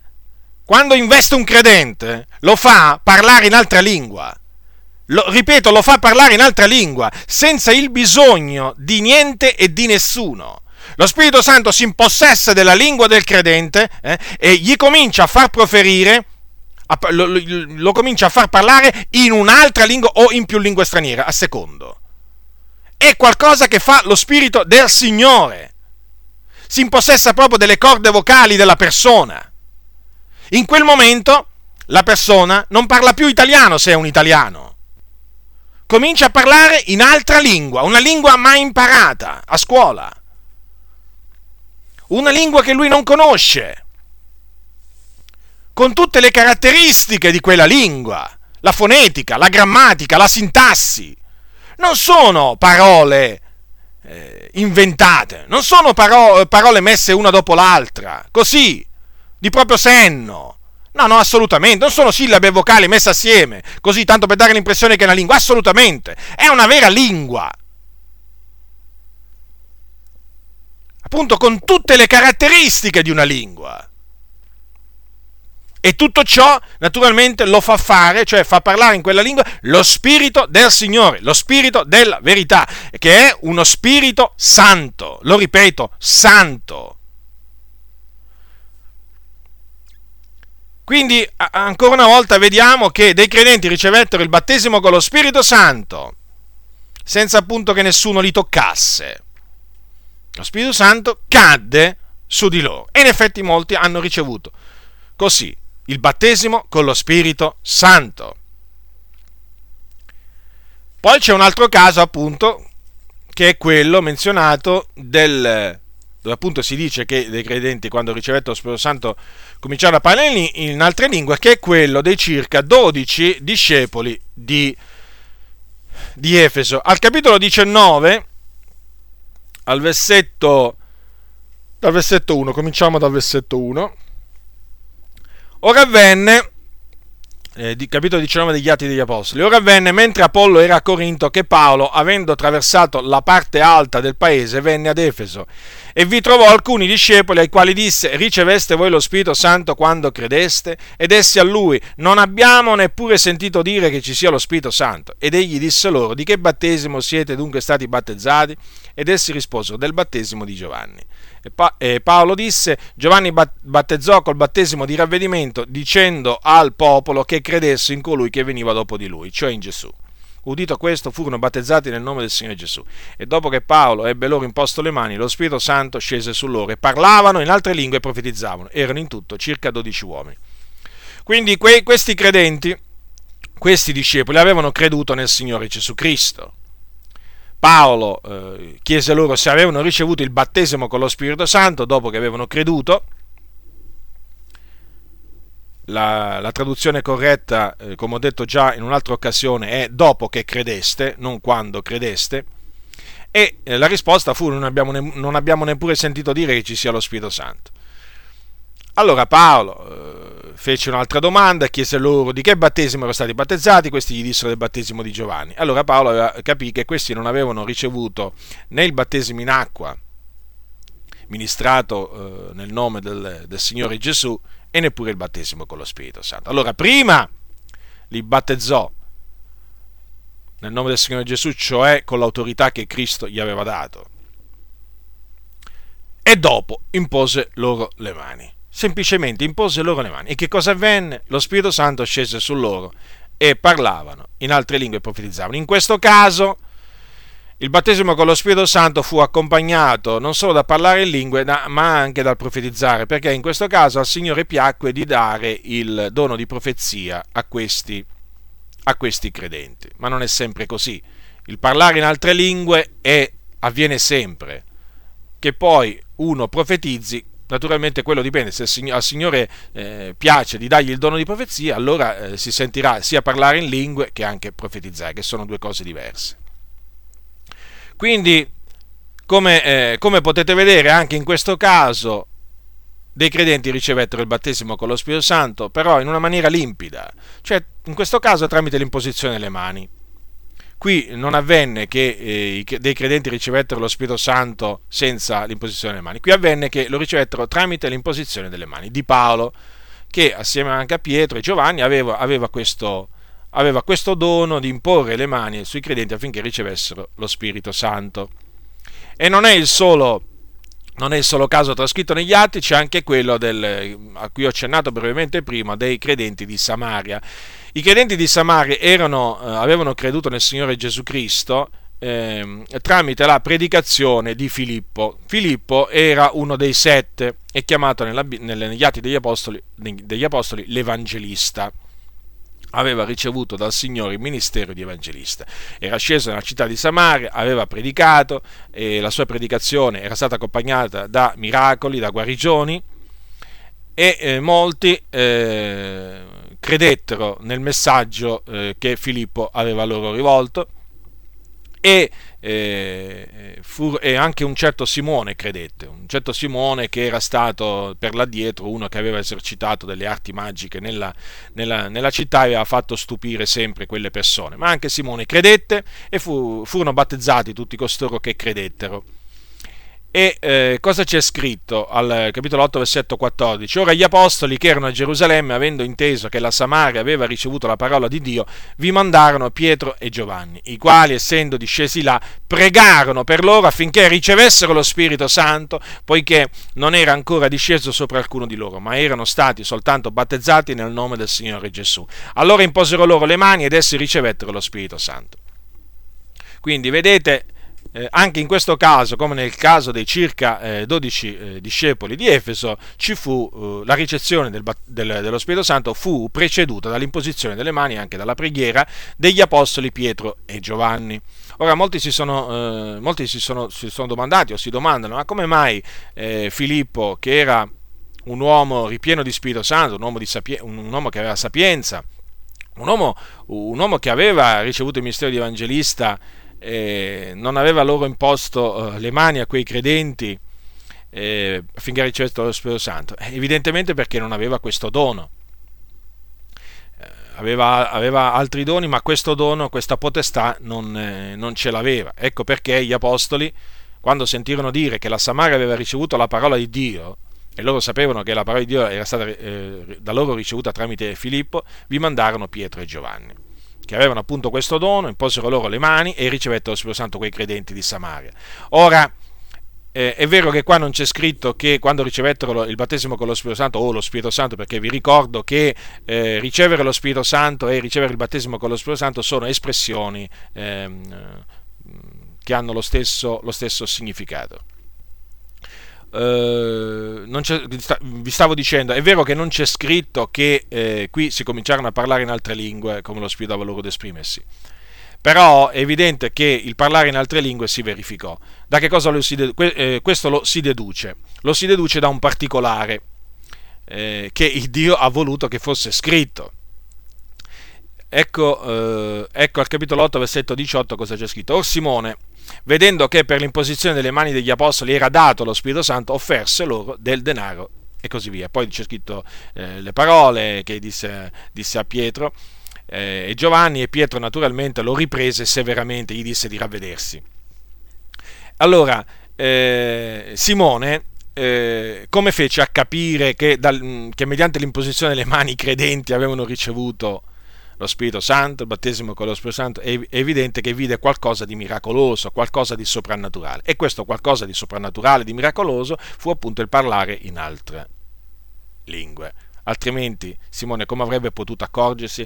Speaker 1: quando investe un credente, lo fa parlare in altra lingua. Lo, ripeto, lo fa parlare in altra lingua, senza il bisogno di niente e di nessuno. Lo Spirito Santo si impossessa della lingua del credente eh, e gli comincia a far proferire lo, lo, lo comincia a far parlare in un'altra lingua o in più lingue straniere, a secondo. È qualcosa che fa lo spirito del Signore. Si impossessa proprio delle corde vocali della persona. In quel momento la persona non parla più italiano se è un italiano. Comincia a parlare in altra lingua, una lingua mai imparata a scuola. Una lingua che lui non conosce. Con tutte le caratteristiche di quella lingua, la fonetica, la grammatica, la sintassi. Non sono parole eh, inventate, non sono paro- parole messe una dopo l'altra, così, di proprio senno. No, no, assolutamente, non sono sillabe e vocali messe assieme, così tanto per dare l'impressione che è una lingua, assolutamente, è una vera lingua. Appunto con tutte le caratteristiche di una lingua. E tutto ciò naturalmente lo fa fare, cioè fa parlare in quella lingua, lo spirito del Signore, lo spirito della verità, che è uno spirito santo, lo ripeto, santo. Quindi ancora una volta vediamo che dei credenti ricevettero il battesimo con lo Spirito Santo, senza appunto che nessuno li toccasse. Lo Spirito Santo cadde su di loro e in effetti molti hanno ricevuto così il battesimo con lo Spirito Santo. Poi c'è un altro caso appunto che è quello menzionato del dove appunto si dice che dei credenti quando ricevettero lo Spirito Santo cominciarono a parlare in altre lingue, che è quello dei circa 12 discepoli di, di Efeso. Al capitolo 19, al versetto, dal versetto 1, cominciamo dal versetto 1. Ora avvenne eh, di, capitolo 19 degli Atti degli Apostoli. Ora avvenne mentre Apollo era a Corinto che Paolo, avendo attraversato la parte alta del paese, venne ad Efeso e vi trovò alcuni discepoli ai quali disse riceveste voi lo Spirito Santo quando credeste? Ed essi a lui non abbiamo neppure sentito dire che ci sia lo Spirito Santo. Ed egli disse loro di che battesimo siete dunque stati battezzati? Ed essi risposero del battesimo di Giovanni. E, pa- e Paolo disse Giovanni battezzò col battesimo di ravvedimento dicendo al popolo che credesse in colui che veniva dopo di lui, cioè in Gesù. Udito questo, furono battezzati nel nome del Signore Gesù. E dopo che Paolo ebbe loro imposto le mani, lo Spirito Santo scese su loro e parlavano in altre lingue e profetizzavano. Erano in tutto circa 12 uomini. Quindi que- questi credenti, questi discepoli, avevano creduto nel Signore Gesù Cristo. Paolo eh, chiese loro se avevano ricevuto il battesimo con lo Spirito Santo dopo che avevano creduto la, la traduzione corretta, eh, come ho detto già in un'altra occasione, è dopo che credeste, non quando credeste. E eh, la risposta fu non abbiamo, ne, non abbiamo, neppure sentito dire che ci sia lo Spirito Santo. Allora Paolo eh, fece un'altra domanda, chiese loro di che battesimo erano stati battezzati, questi gli dissero del battesimo di Giovanni. Allora Paolo capì che questi non avevano ricevuto né il battesimo in acqua, ministrato eh, nel nome del, del Signore Gesù, e neppure il battesimo con lo Spirito Santo. Allora, prima li battezzò nel nome del Signore Gesù, cioè con l'autorità che Cristo gli aveva dato. E dopo impose loro le mani. Semplicemente impose loro le mani. E che cosa avvenne? Lo Spirito Santo scese su loro e parlavano in altre lingue e profetizzavano. In questo caso il battesimo con lo Spirito Santo fu accompagnato non solo da parlare in lingue, ma anche dal profetizzare, perché in questo caso al Signore piacque di dare il dono di profezia a questi, a questi credenti. Ma non è sempre così. Il parlare in altre lingue è, avviene sempre. Che poi uno profetizzi, naturalmente quello dipende, se al Signore eh, piace di dargli il dono di profezia, allora eh, si sentirà sia parlare in lingue che anche profetizzare, che sono due cose diverse. Quindi, come, eh, come potete vedere, anche in questo caso dei credenti ricevettero il battesimo con lo Spirito Santo, però in una maniera limpida, cioè in questo caso tramite l'imposizione delle mani. Qui non avvenne che eh, dei credenti ricevettero lo Spirito Santo senza l'imposizione delle mani, qui avvenne che lo ricevettero tramite l'imposizione delle mani di Paolo, che assieme anche a Pietro e Giovanni aveva, aveva questo, aveva questo dono di imporre le mani sui credenti affinché ricevessero lo Spirito Santo. E non è il solo, non è il solo caso trascritto negli atti, c'è anche quello del, a cui ho accennato brevemente prima, dei credenti di Samaria. I credenti di Samaria erano, eh, avevano creduto nel Signore Gesù Cristo eh, tramite la predicazione di Filippo. Filippo era uno dei sette, è chiamato nella, negli atti degli apostoli, degli apostoli l'Evangelista. Aveva ricevuto dal Signore il ministero di evangelista. Era sceso nella città di Samaria, aveva predicato e la sua predicazione era stata accompagnata da miracoli, da guarigioni e eh, molti eh, credettero nel messaggio eh, che Filippo aveva loro rivolto e, eh, fu, e, anche un certo Simone credette, un certo Simone che era stato per là dietro uno che aveva esercitato delle arti magiche nella, nella, nella città e aveva fatto stupire sempre quelle persone, ma anche Simone credette e fu, furono battezzati tutti costoro che credettero. E eh, cosa c'è scritto al capitolo 8, versetto 14? Ora gli apostoli che erano a Gerusalemme, avendo inteso che la Samaria aveva ricevuto la parola di Dio, vi mandarono Pietro e Giovanni, i quali, essendo discesi là, pregarono per loro affinché ricevessero lo Spirito Santo, poiché non era ancora disceso sopra alcuno di loro, ma erano stati soltanto battezzati nel nome del Signore Gesù. Allora imposero loro le mani ed essi ricevettero lo Spirito Santo. Quindi vedete eh, anche in questo caso, come nel caso dei circa eh, 12 eh, discepoli di Efeso, fu eh, la ricezione del, del, dello Spirito Santo fu preceduta dall'imposizione delle mani e anche dalla preghiera degli apostoli Pietro e Giovanni. Ora, molti si sono, eh, molti si sono, si sono domandati o si domandano, ma come mai Filippo, che era un uomo ripieno di Spirito Santo, un uomo, sapie- un uomo che aveva sapienza, un uomo, un uomo, che aveva ricevuto il ministero di evangelista, eh, non aveva loro imposto eh, le mani a quei credenti eh, affinché ricevessero lo Spirito Santo? Evidentemente perché non aveva questo dono. Eh, aveva, aveva, altri doni, ma questo dono, questa potestà non, eh, non ce l'aveva. Ecco perché gli apostoli, quando sentirono dire che la Samaria aveva ricevuto la parola di Dio, e loro sapevano che la parola di Dio era stata eh, da loro ricevuta tramite Filippo, vi mandarono Pietro e Giovanni che avevano appunto questo dono, imposero loro le mani e ricevettero lo Spirito Santo quei credenti di Samaria. Ora, eh, è vero che qua non c'è scritto che quando ricevettero il battesimo con lo Spirito Santo o lo Spirito Santo, perché vi ricordo che eh, ricevere lo Spirito Santo e ricevere il battesimo con lo Spirito Santo sono espressioni ehm, che hanno lo stesso, lo stesso significato. Uh, vi stavo dicendo, è vero che non c'è scritto che eh, qui si cominciarono a parlare in altre lingue come lo Spirito dava loro ad esprimersi. Però è evidente che il parlare in altre lingue si verificò. Da che cosa lo si dedu- eh, questo lo si deduce? Lo si deduce da un particolare eh, che Dio ha voluto che fosse scritto. Ecco, eh, ecco al capitolo 8, versetto 18 cosa c'è scritto. Or Simone, vedendo che per l'imposizione delle mani degli apostoli era dato lo Spirito Santo, offerse loro del denaro e così via. Poi c'è scritto eh, le parole che disse, disse a Pietro eh, e Giovanni e Pietro naturalmente lo riprese severamente, gli disse di ravvedersi. Allora, eh, Simone eh, come fece a capire che, dal, che mediante l'imposizione delle mani i credenti avevano ricevuto lo Spirito Santo, il battesimo con lo Spirito Santo, è evidente che vide qualcosa di miracoloso, qualcosa di soprannaturale. E questo qualcosa di soprannaturale, di miracoloso, fu appunto il parlare in altre lingue. Altrimenti Simone come avrebbe potuto accorgersi?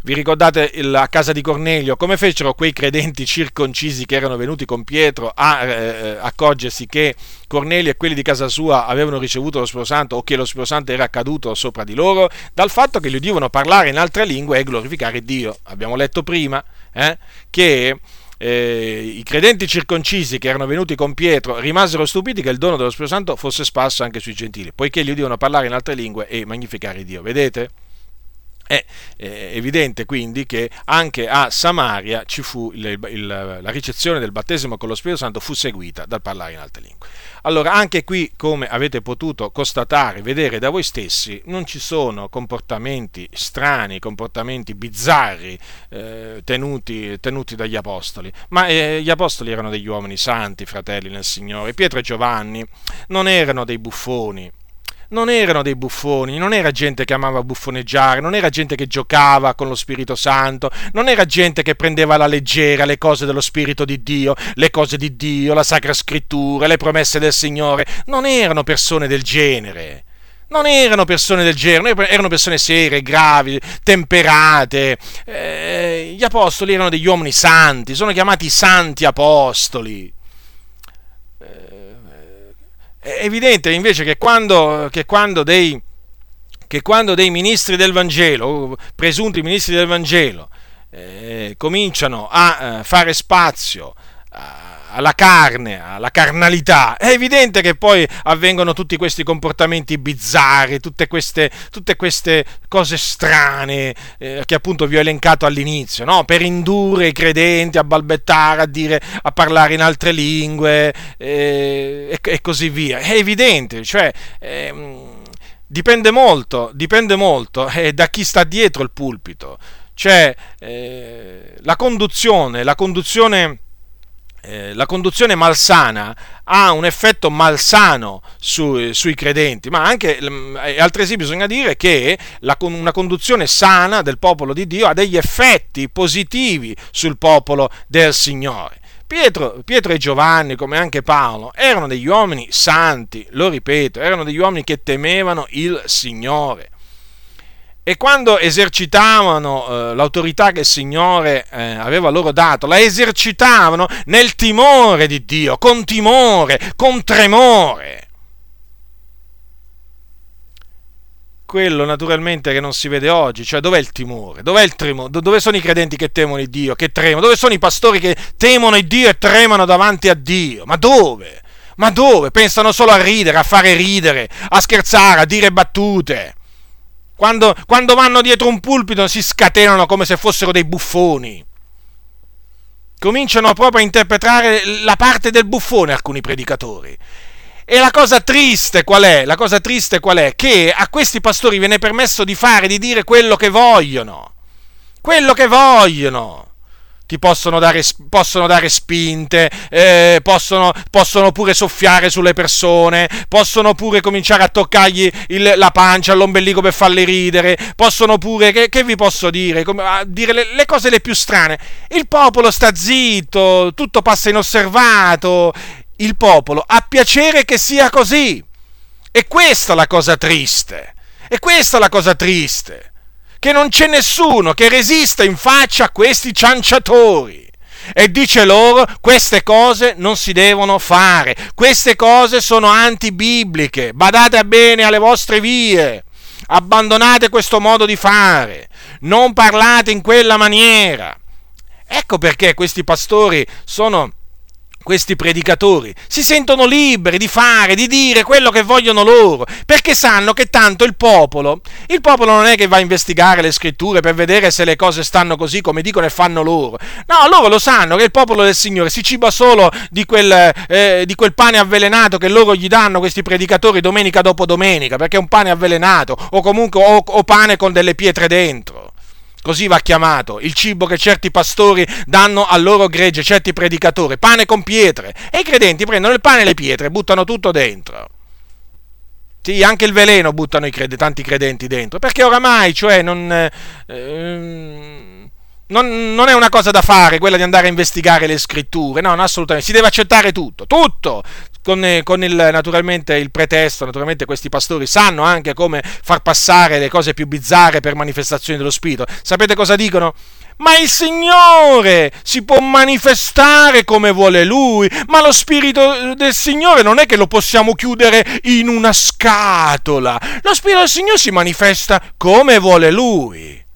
Speaker 1: Vi ricordate la casa di Cornelio? Come fecero quei credenti circoncisi che erano venuti con Pietro a eh, eh, accorgersi che Cornelio e quelli di casa sua avevano ricevuto lo Spirito Santo o che lo Spirito Santo era caduto sopra di loro? Dal fatto che gli udivano parlare in altre lingue e glorificare Dio. Abbiamo letto prima eh, che eh, i credenti circoncisi che erano venuti con Pietro rimasero stupiti che il dono dello Spirito Santo fosse sparso anche sui gentili, poiché gli udivano parlare in altre lingue e magnificare Dio. Vedete? È evidente quindi che anche a Samaria il, il, la ricezione del battesimo con lo Spirito Santo fu seguita dal parlare in altre lingue. Allora, anche qui, come avete potuto constatare, vedere da voi stessi, non ci sono comportamenti strani, comportamenti bizzarri eh, tenuti, tenuti, dagli apostoli, ma eh, gli apostoli erano degli uomini santi, fratelli nel Signore. Pietro e Giovanni non erano dei buffoni, non erano dei buffoni, non era gente che amava buffoneggiare, non era gente che giocava con lo Spirito Santo, non era gente che prendeva alla leggera le cose dello Spirito di Dio, le cose di Dio, la Sacra Scrittura, le promesse del Signore, non erano persone del genere. Non erano persone del genere, erano persone serie, gravi, temperate. Eh, gli apostoli erano degli uomini santi, sono chiamati santi apostoli. È evidente invece che quando, che quando dei che quando dei ministri del Vangelo, presunti ministri del Vangelo, eh, cominciano a eh, fare spazio alla carne, alla carnalità, è evidente che poi avvengono tutti questi comportamenti bizzarri, tutte queste, tutte queste cose strane eh, che appunto vi ho elencato all'inizio, no? per indurre i credenti a balbettare, a, dire, a parlare in altre lingue eh, e, e, così via. È evidente, cioè... Eh, dipende molto, dipende molto eh, da chi sta dietro il pulpito. Cioè, eh, la conduzione, la conduzione eh, la conduzione malsana ha un effetto malsano su, sui credenti, ma anche mm, altresì bisogna dire che la, una conduzione sana del popolo di Dio ha degli effetti positivi sul popolo del Signore. Pietro, Pietro, e Giovanni, come anche Paolo, erano degli uomini santi, lo ripeto, erano degli uomini che temevano il Signore e quando esercitavano eh, l'autorità che il Signore eh, aveva loro dato, la esercitavano nel timore di Dio, con timore, con tremore. Quello naturalmente che non si vede oggi, cioè dov'è il timore? Dov'è il tremore? Dove sono i credenti che temono il Dio, che tremono? Dove sono i pastori che temono il Dio e tremano davanti a Dio? Ma dove? Ma dove? Pensano solo a ridere, a fare ridere, a scherzare, a dire battute. Quando, quando vanno dietro un pulpito si scatenano come se fossero dei buffoni. Cominciano proprio a interpretare la parte del buffone alcuni predicatori. E la cosa triste qual è? La cosa triste qual è? Che a questi pastori viene permesso di fare, di dire quello che vogliono. Quello che vogliono ti possono dare, possono dare spinte, eh, possono, possono, pure soffiare sulle persone, possono pure cominciare a toccargli il, la pancia, l'ombelico per farle ridere, possono pure, che, che vi posso dire, Come, dire le, le, cose le più strane. Il popolo sta zitto, tutto passa inosservato, il popolo ha piacere che sia così. E questa è la cosa triste. E questa è la cosa triste che non c'è nessuno che resista in faccia a questi cianciatori. E dice loro, queste cose non si devono fare, queste cose sono antibibliche, badate bene alle vostre vie, abbandonate questo modo di fare, non parlate in quella maniera. Ecco perché questi pastori sono questi predicatori si sentono liberi di fare, di dire quello che vogliono loro, perché sanno che tanto il popolo, il popolo non è che va a investigare le scritture per vedere se le cose stanno così come dicono e fanno loro. No, loro lo sanno che il popolo del Signore si ciba solo di quel, eh, di quel pane avvelenato che loro gli danno questi predicatori domenica dopo domenica, perché è un pane avvelenato o comunque o, o pane con delle pietre dentro. Così va chiamato. Il cibo che certi pastori danno al loro gregge, certi predicatori, pane con pietre. E i credenti prendono il pane e le pietre e buttano tutto dentro. Sì, anche il veleno buttano credenti, tanti credenti dentro, perché oramai, cioè, non, eh, non, non, è una cosa da fare quella di andare a investigare le scritture, no, no, assolutamente, si deve accettare tutto, tutto, con, eh, con il, naturalmente il pretesto, naturalmente questi pastori sanno anche come far passare le cose più bizzarre per manifestazioni dello Spirito. Sapete cosa dicono? Ma il Signore si può manifestare come vuole Lui, ma lo Spirito del Signore non è che lo possiamo chiudere in una scatola. Lo Spirito del Signore si manifesta come vuole Lui.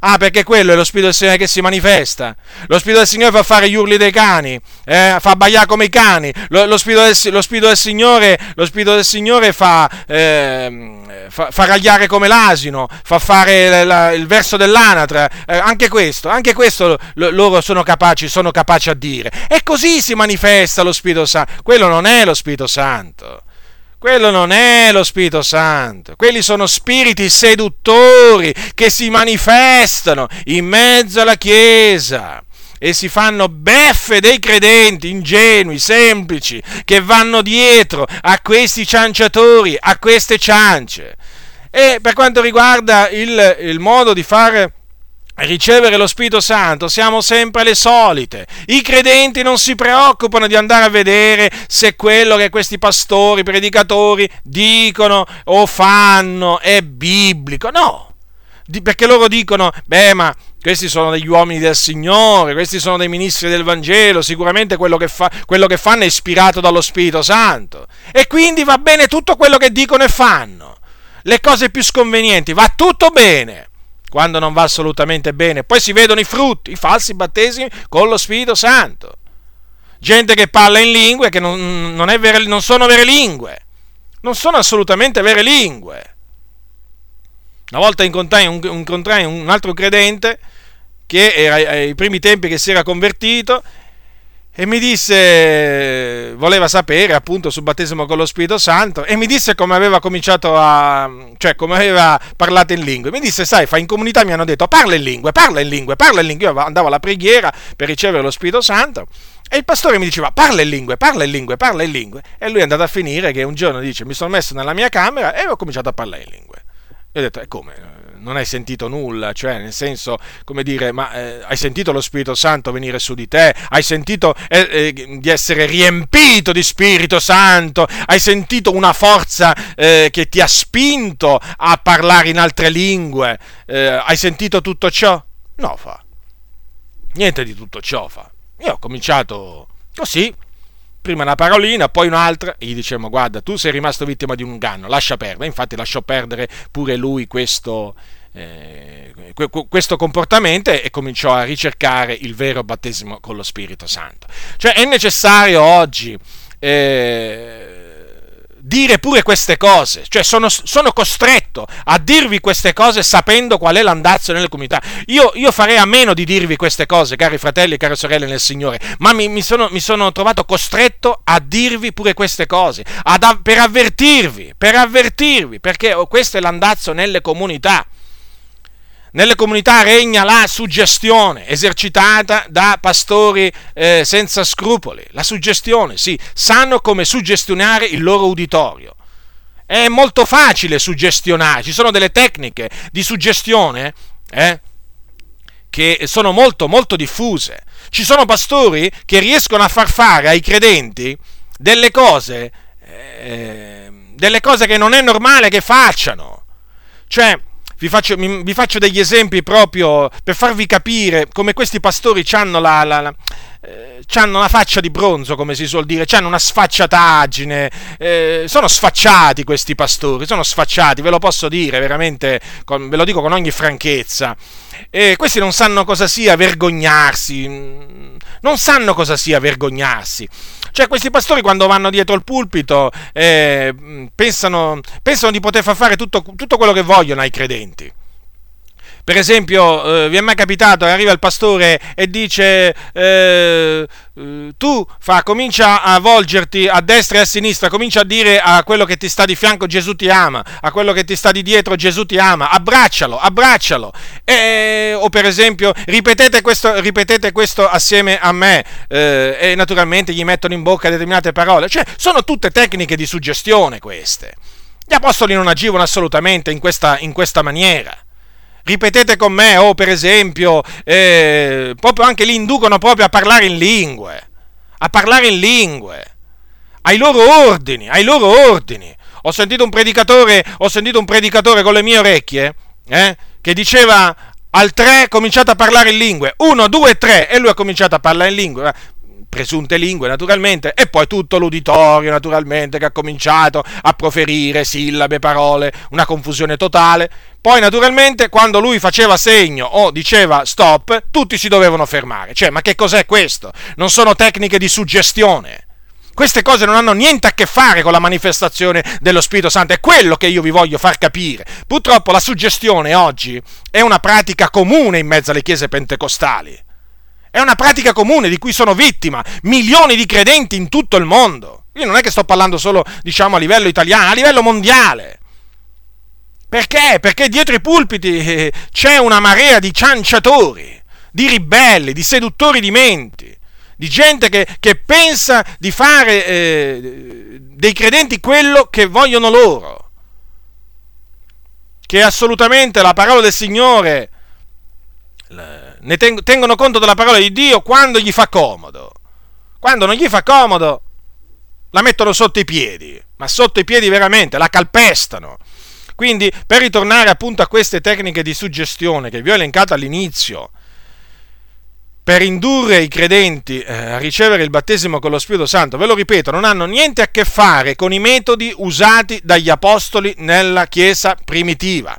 Speaker 1: Ah, perché quello è lo Spirito del Signore che si manifesta. Lo Spirito del Signore fa fare gli urli dei cani, eh? fa abbaiare come i cani. Lo, lo, Spirito, del, lo Spirito, del, Signore, lo Spirito del Signore fa, eh, fa, fa, ragliare come l'asino, fa fare la, il verso dell'anatra. Eh, anche questo, anche questo loro sono capaci, sono capaci a dire. E così si manifesta lo Spirito Santo. Quello non è lo Spirito Santo. Quello non è lo Spirito Santo, quelli sono spiriti seduttori che si manifestano in mezzo alla Chiesa e si fanno beffe dei credenti ingenui, semplici, che vanno dietro a questi cianciatori, a queste ciance. E per quanto riguarda il, il modo di fare ricevere lo Spirito Santo siamo sempre le solite. I credenti non si preoccupano di andare a vedere se quello che questi pastori, predicatori dicono o fanno è biblico. No, perché loro dicono, beh, ma questi sono degli uomini del Signore, questi sono dei ministri del Vangelo, sicuramente quello che, fa, quello che fanno è ispirato dallo Spirito Santo. E quindi va bene tutto quello che dicono e fanno. le cose più sconvenienti, va tutto bene. Quando non va assolutamente bene, poi si vedono i frutti, i falsi battesimi con lo Spirito Santo. Gente che parla in lingue che non, non, vere, non sono vere lingue, non sono assolutamente vere lingue. Una volta incontrai un, incontrai un altro credente che era ai primi tempi che si era convertito e mi disse, voleva sapere appunto sul battesimo con lo Spirito Santo e mi disse come aveva cominciato a, cioè come aveva parlato in lingue. Mi disse, sai, fa in comunità mi hanno detto parla in lingue, parla in lingue, parla in lingue. Io andavo alla preghiera per ricevere lo Spirito Santo e il pastore mi diceva parla in lingue, parla in lingue, parla in lingue. E lui è andato a finire che un giorno dice mi sono messo nella mia camera e ho cominciato a parlare in lingue. E ho detto, e come? Non hai sentito nulla, cioè nel senso, come dire, ma eh, hai sentito lo Spirito Santo venire su di te, hai sentito eh, eh, di essere riempito di Spirito Santo, hai sentito una forza eh, che ti ha spinto a parlare in altre lingue, eh, hai sentito tutto ciò? No, fa. Niente di tutto ciò fa. Io ho cominciato così, prima una parolina, poi un'altra, e gli dicevamo guarda, tu sei rimasto vittima di un inganno, lascia perdere. Infatti lasciò perdere pure lui questo, eh, questo comportamento e cominciò a ricercare il vero battesimo con lo Spirito Santo. Cioè è necessario oggi eh, dire pure queste cose, cioè sono, sono, costretto a dirvi queste cose sapendo qual è l'andazzo nelle comunità. Io, io, farei a meno di dirvi queste cose, cari fratelli e care sorelle nel Signore, ma mi, mi, sono, mi sono, trovato costretto a dirvi pure queste cose, ad, per avvertirvi, per avvertirvi, perché questo è l'andazzo nelle comunità. Nelle comunità regna la suggestione esercitata da pastori eh, senza scrupoli. La suggestione, sì, sanno come suggestionare il loro uditorio. È molto facile suggestionare, ci sono delle tecniche di suggestione eh, che sono molto, molto diffuse. Ci sono pastori che riescono a far fare ai credenti delle cose, eh, delle cose che non è normale che facciano. Cioè, vi faccio, vi faccio, degli esempi proprio per farvi capire come questi pastori hanno la, la, la eh, hanno una faccia di bronzo, come si suol dire, hanno una sfacciataggine, eh, sono sfacciati questi pastori, sono sfacciati, ve lo posso dire veramente, con, ve lo dico con ogni franchezza. E questi non sanno cosa sia vergognarsi, non sanno cosa sia vergognarsi. Cioè questi pastori quando vanno dietro il pulpito eh, pensano, pensano, di poter far fare tutto, tutto quello che vogliono ai credenti. Per esempio, eh, vi è mai capitato che arriva il pastore e dice eh, eh, tu fa, comincia a volgerti a destra e a sinistra, comincia a dire a quello che ti sta di fianco Gesù ti ama, a quello che ti sta di dietro Gesù ti ama, abbraccialo, abbraccialo. E, o per esempio, ripetete questo, ripetete questo assieme a me eh, e naturalmente gli mettono in bocca determinate parole. Cioè, sono tutte tecniche di suggestione queste. Gli apostoli non agivano assolutamente in questa, in questa maniera ripetete con me, o per esempio, eh, proprio anche li inducono proprio a parlare in lingue, a parlare in lingue, ai loro ordini, ai loro ordini. Ho sentito un predicatore, ho sentito un predicatore con le mie orecchie, eh, che diceva al 3 cominciate a parlare in lingue, 1, 2, 3, e lui ha cominciato a parlare in lingue presunte lingue naturalmente, e poi tutto l'uditorio naturalmente che ha cominciato a proferire sillabe, parole, una confusione totale. Poi naturalmente quando lui faceva segno o diceva stop, tutti si dovevano fermare. Cioè, ma che cos'è questo? Non sono tecniche di suggestione. Queste cose non hanno niente a che fare con la manifestazione dello Spirito Santo, è quello che io vi voglio far capire. Purtroppo la suggestione oggi è una pratica comune in mezzo alle chiese pentecostali. È una pratica comune di cui sono vittima milioni di credenti in tutto il mondo. Io non è che sto parlando solo, diciamo, a livello italiano, a livello mondiale. Perché? Perché dietro i pulpiti eh, c'è una marea di cianciatori, di ribelli, di seduttori di menti, di gente che, che pensa di fare eh, dei credenti quello che vogliono loro. Che assolutamente la parola del Signore ne tengono conto della parola di Dio quando gli fa comodo. Quando non gli fa comodo, la mettono sotto i piedi, ma sotto i piedi veramente, la calpestano. Quindi, per ritornare appunto a queste tecniche di suggestione che vi ho elencato all'inizio, per indurre i credenti eh, a ricevere il battesimo con lo Spirito Santo, ve lo ripeto, non hanno niente a che fare con i metodi usati dagli apostoli nella Chiesa primitiva.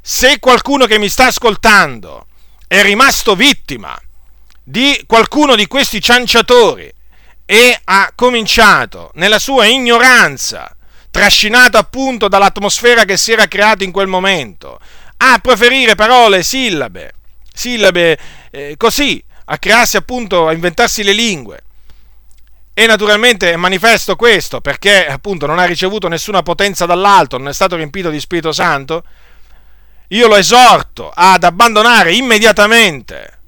Speaker 1: Se qualcuno che mi sta ascoltando è rimasto vittima di qualcuno di questi cianciatori e ha cominciato nella sua ignoranza, trascinato appunto dall'atmosfera che si era creata in quel momento, a preferire parole, sillabe, sillabe eh, così, a crearsi appunto, a inventarsi le lingue. E naturalmente è manifesto questo perché appunto non ha ricevuto nessuna potenza dall'alto, non è stato riempito di Spirito Santo. Io lo esorto ad abbandonare immediatamente,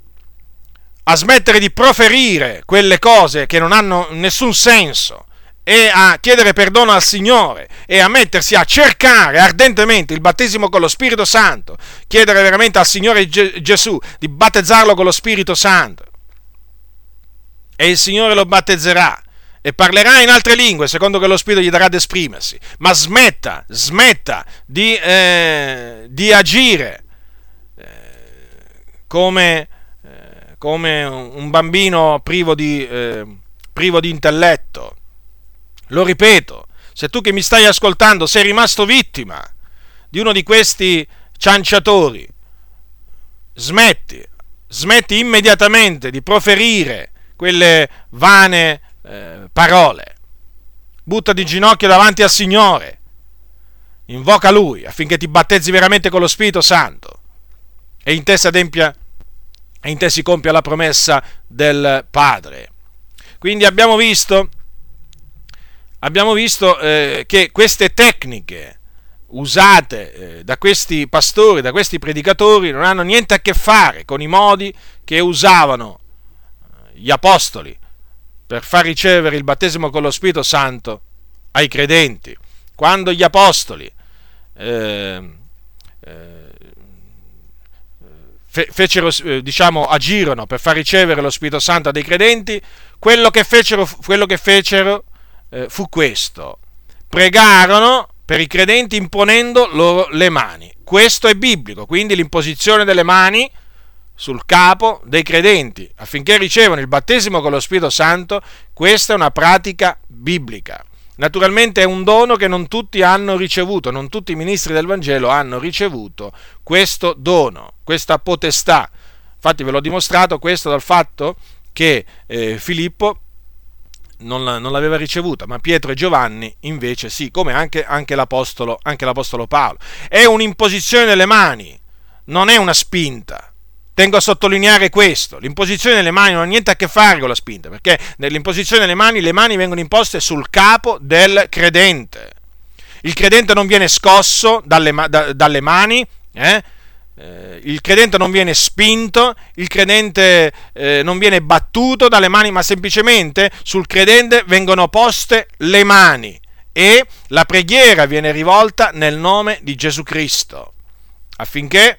Speaker 1: a smettere di proferire quelle cose che non hanno nessun senso e a chiedere perdono al Signore e a mettersi a cercare ardentemente il battesimo con lo Spirito Santo, chiedere veramente al Signore Gesù di battezzarlo con lo Spirito Santo. E il Signore lo battezzerà e parlerà in altre lingue secondo che lo Spirito gli darà ad esprimersi. Ma smetta, smetta di, eh, di agire eh, come, eh, come, un bambino privo di, eh, privo di intelletto lo ripeto, se tu che mi stai ascoltando sei rimasto vittima di uno di questi cianciatori, smetti, smetti immediatamente di proferire quelle vane eh, parole. Butta di ginocchio davanti al Signore, invoca Lui affinché ti battezzi veramente con lo Spirito Santo e in te si adempia e in te si compia la promessa del Padre. Quindi abbiamo visto abbiamo visto eh, che queste tecniche usate eh, da questi pastori, da questi predicatori, non hanno niente a che fare con i modi che usavano eh, gli apostoli per far ricevere il battesimo con lo Spirito Santo ai credenti. Quando gli apostoli eh, eh fecero, eh, diciamo, agirono per far ricevere lo Spirito Santo dei credenti, quello che fecero, quello che fecero eh, fu questo. Pregarono per i credenti imponendo loro le mani. Questo è biblico, quindi l'imposizione delle mani sul capo dei credenti affinché ricevano il battesimo con lo Spirito Santo, questa è una pratica biblica. Naturalmente è un dono che non tutti hanno ricevuto, non tutti i ministri del Vangelo hanno ricevuto questo dono, questa potestà. Infatti ve l'ho dimostrato questo dal fatto che eh, Filippo non, non, l'aveva ricevuta, ma Pietro e Giovanni invece sì, come anche, anche, l'apostolo, anche l'apostolo Paolo. È un'imposizione delle mani, non è una spinta. Tengo a sottolineare questo, l'imposizione delle mani non ha niente a che fare con la spinta, perché nell'imposizione delle mani le mani vengono imposte sul capo del credente. Il credente non viene scosso dalle, da, dalle mani, eh? eh, il credente non viene spinto, il credente eh, non viene battuto dalle mani, ma semplicemente sul credente vengono poste le mani e la preghiera viene rivolta nel nome di Gesù Cristo, affinché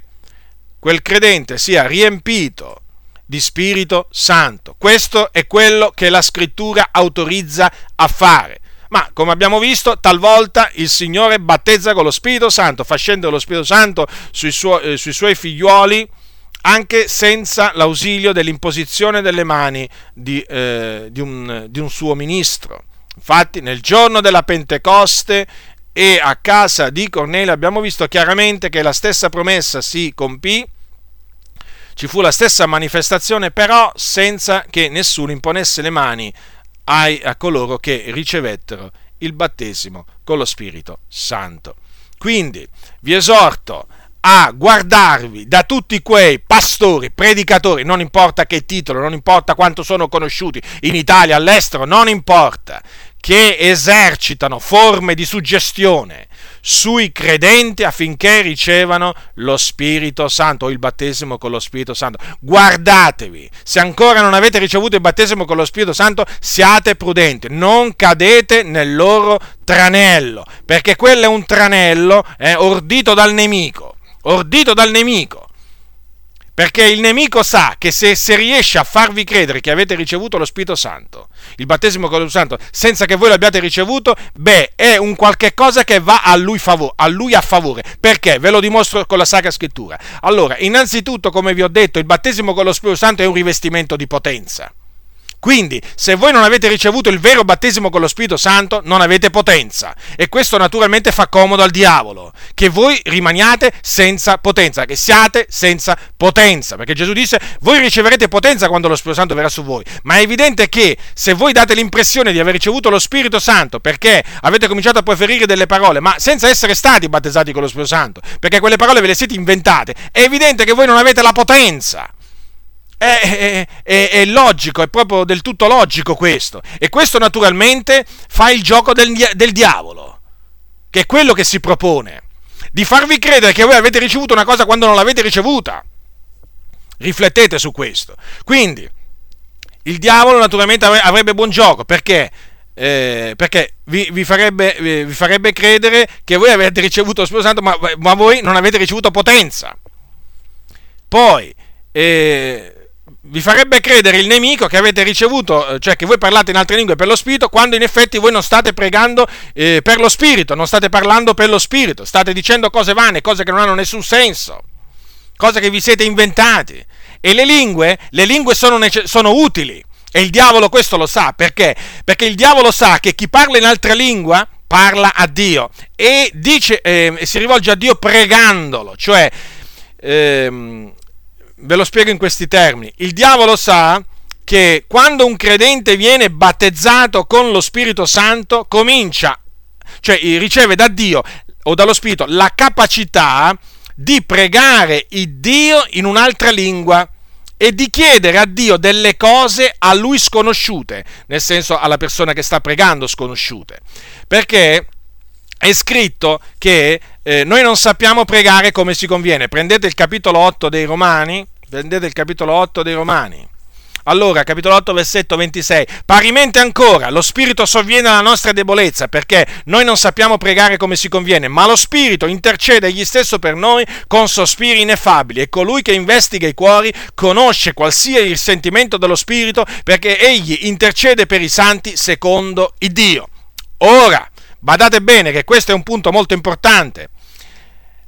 Speaker 1: quel credente sia riempito di Spirito Santo. Questo è quello che la scrittura autorizza a fare ma come abbiamo visto, talvolta il Signore battezza con lo Spirito Santo, fa scendere lo Spirito Santo sui, suo, eh, sui suoi figliuoli anche senza l'ausilio dell'imposizione delle mani di, eh, di, un, di un suo ministro. Infatti, nel giorno della Pentecoste e a casa di Cornelio abbiamo visto chiaramente che la stessa promessa si compì, ci fu la stessa manifestazione, però senza che nessuno imponesse le mani ai, a coloro che ricevettero il battesimo con lo Spirito Santo. Quindi vi esorto a guardarvi da tutti quei pastori, predicatori, non importa che titolo, non importa quanto sono conosciuti in Italia, all'estero, non importa, che esercitano forme di suggestione sui credenti affinché ricevano lo Spirito Santo o il battesimo con lo Spirito Santo. Guardatevi, se ancora non avete ricevuto il battesimo con lo Spirito Santo, siate prudenti, non cadete nel loro tranello, perché quello è un tranello eh, ordito dal nemico, ordito dal nemico Perché il nemico sa che se, se, riesce a farvi credere che avete ricevuto lo Spirito Santo, il battesimo con lo Spirito Santo, senza che voi l'abbiate ricevuto, beh, è un qualche cosa che va a lui, favore, a lui a favore. Perché? Ve lo dimostro con la Sacra Scrittura. Allora, innanzitutto, come vi ho detto, il battesimo con lo Spirito Santo è un rivestimento di potenza. Quindi, se voi non avete ricevuto il vero battesimo con lo Spirito Santo, non avete potenza. E questo naturalmente fa comodo al diavolo, che voi rimaniate senza potenza, che siate senza potenza. Perché Gesù disse, voi riceverete potenza quando lo Spirito Santo verrà su voi. Ma è evidente che se voi date l'impressione di aver ricevuto lo Spirito Santo perché avete cominciato a preferire delle parole, ma senza essere stati battezzati con lo Spirito Santo, perché quelle parole ve le siete inventate, è evidente che voi non avete la potenza. È, è, è, logico, è proprio del tutto logico questo. E questo naturalmente fa il gioco del, del diavolo, che è quello che si propone, di farvi credere che voi avete ricevuto una cosa quando non l'avete ricevuta. Riflettete su questo. Quindi, il diavolo naturalmente avrebbe buon gioco, perché? Eh, perché vi, vi, farebbe, vi, farebbe, credere che voi avete ricevuto lo Spirito Santo, ma, ma voi non avete ricevuto potenza. Poi, eh, vi farebbe credere il nemico che avete ricevuto, eh, cioè che voi parlate in altre lingue per lo Spirito, quando in effetti voi non state pregando eh, per lo Spirito, non state parlando per lo Spirito, state dicendo cose vane, cose che non hanno nessun senso, cose che vi siete inventati. E le lingue, le lingue sono, nece- sono utili, e il diavolo questo lo sa, perché? Perché il diavolo sa che chi parla in altra lingua parla a Dio e dice, eh, si rivolge a Dio pregandolo, cioè... Ehm, Ve lo spiego in questi termini. Il diavolo sa che quando un credente viene battezzato con lo Spirito Santo, comincia, cioè riceve da Dio o dallo Spirito la capacità di pregare il Dio in un'altra lingua e di chiedere a Dio delle cose a lui sconosciute, nel senso alla persona che sta pregando sconosciute. Perché è scritto che eh, noi non sappiamo pregare come si conviene. Prendete il capitolo 8 dei Romani, prendete il capitolo 8 dei Romani. Allora, capitolo 8, versetto 26. Parimente ancora, lo Spirito sovviene alla nostra debolezza, perché noi non sappiamo pregare come si conviene, ma lo Spirito intercede egli stesso per noi con sospiri ineffabili, e colui che investiga i cuori conosce qual sia il sentimento dello Spirito, perché egli intercede per i santi secondo il Dio. Ora, Badate bene che questo è un punto molto importante.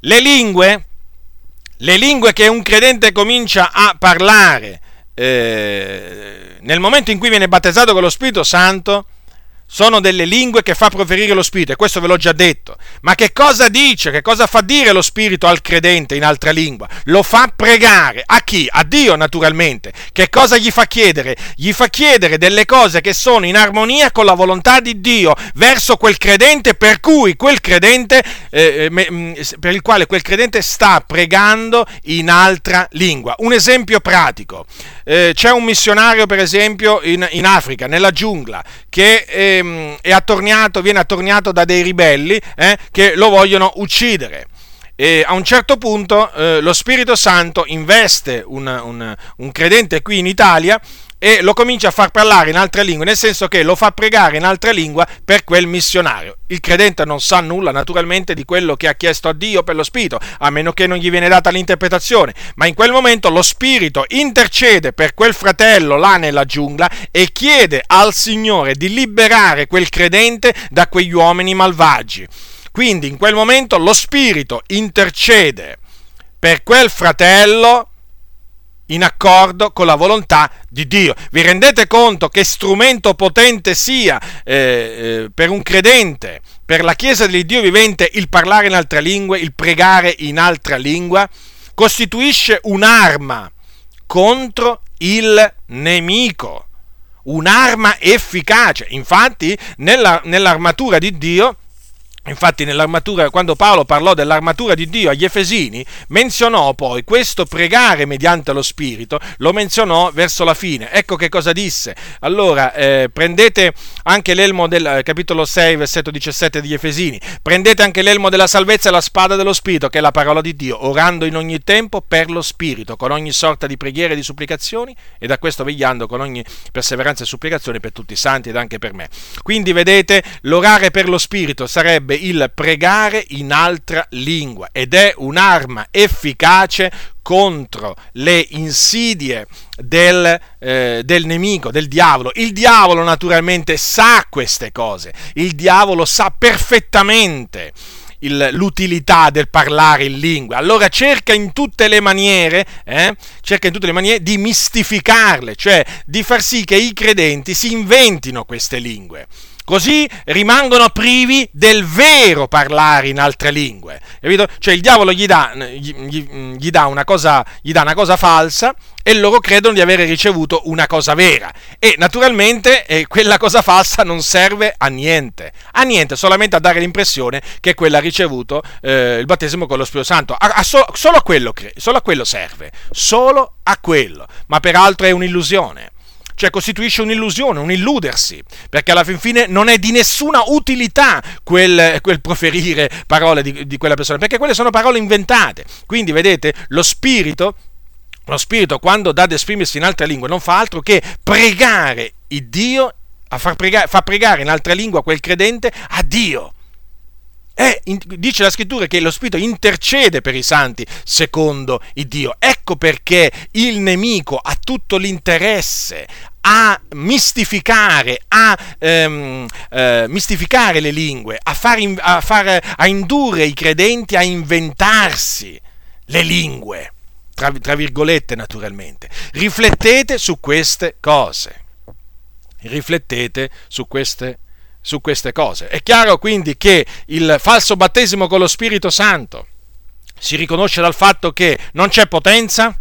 Speaker 1: Le lingue, le lingue che un credente comincia a parlare eh, nel momento in cui viene battezzato con lo Spirito Santo, sono delle lingue che fa proferire lo Spirito, e questo ve l'ho già detto. Ma che cosa dice? Che cosa fa dire lo Spirito al credente in altra lingua? Lo fa pregare. A chi? A Dio, naturalmente. Che cosa gli fa chiedere? Gli fa chiedere delle cose che sono in armonia con la volontà di Dio verso quel credente per cui quel credente, eh, mm, per il quale quel credente sta pregando in altra lingua. Un esempio pratico. Eh, c'è un missionario, per esempio, in, in Africa, nella giungla, che... Eh, Ehm, è attorniato, viene attorniato da dei ribelli eh, che lo vogliono uccidere. E a un certo punto eh, lo Spirito Santo investe un, un, un credente qui in Italia e lo comincia a far parlare in altre lingue, nel senso che lo fa pregare in altra lingua per quel missionario. Il credente non sa nulla naturalmente di quello che ha chiesto a Dio per lo Spirito, a meno che non gli viene data l'interpretazione, ma in quel momento lo Spirito intercede per quel fratello là nella giungla e chiede al Signore di liberare quel credente da quegli uomini malvagi. Quindi in quel momento lo Spirito intercede per quel fratello in accordo con la volontà di Dio. Vi rendete conto che strumento potente sia eh, eh, per un credente, per la Chiesa di Dio vivente, il parlare in altra lingua, il pregare in altra lingua? Costituisce un'arma contro il nemico, un'arma efficace. Infatti, nella, nell'armatura di Dio Infatti nell'armatura, quando Paolo parlò dell'armatura di Dio agli Efesini, menzionò poi questo pregare mediante lo Spirito, lo menzionò verso la fine. Ecco che cosa disse. Allora, eh, prendete anche l'elmo del eh, capitolo 6, versetto 17 degli Efesini, prendete anche l'elmo della salvezza e la spada dello Spirito, che è la parola di Dio, orando in ogni tempo per lo Spirito, con ogni sorta di preghiere e di supplicazioni, e da questo vegliando con ogni perseveranza e supplicazione per tutti i santi ed anche per me. Quindi vedete, l'orare per lo Spirito sarebbe sarebbe il pregare in altra lingua ed è un'arma efficace contro le insidie del, eh, del, nemico, del diavolo. Il diavolo naturalmente sa queste cose, il diavolo sa perfettamente il, l'utilità del parlare in lingua. Allora cerca in tutte le maniere, eh, cerca in tutte le maniere di mistificarle, cioè di far sì che i credenti si inventino queste lingue. Così rimangono privi del vero parlare in altre lingue. Capito? Cioè il diavolo gli dà, gli, gli, gli dà, una, cosa, gli dà una cosa falsa e loro credono di avere ricevuto una cosa vera. E naturalmente eh, quella cosa falsa non serve a niente. A niente, solamente a dare l'impressione che quella ha ricevuto eh, il battesimo con lo Spirito Santo. A, a so, solo, a quello, solo a quello serve. Solo a quello. Ma peraltro è un'illusione cioè costituisce un'illusione, un illudersi, perché alla fin fine non è di nessuna utilità quel, quel proferire parole di, di quella persona, perché quelle sono parole inventate. Quindi vedete, lo spirito lo Spirito, quando dà ad esprimersi in altre lingue, non fa altro che pregare il Dio, a far pregare, fa pregare in altra lingua quel credente a Dio. In, dice la scrittura che lo Spirito intercede per i santi secondo il Dio. Ecco perché il nemico ha tutto l'interesse a mistificare, a ehm, eh, mistificare le lingue, a, far, a, far, a indurre i credenti a inventarsi le lingue, tra, tra virgolette naturalmente. Riflettete su queste cose. Riflettete su queste cose su queste cose. È chiaro quindi che il falso battesimo con lo Spirito Santo si riconosce dal fatto che non c'è potenza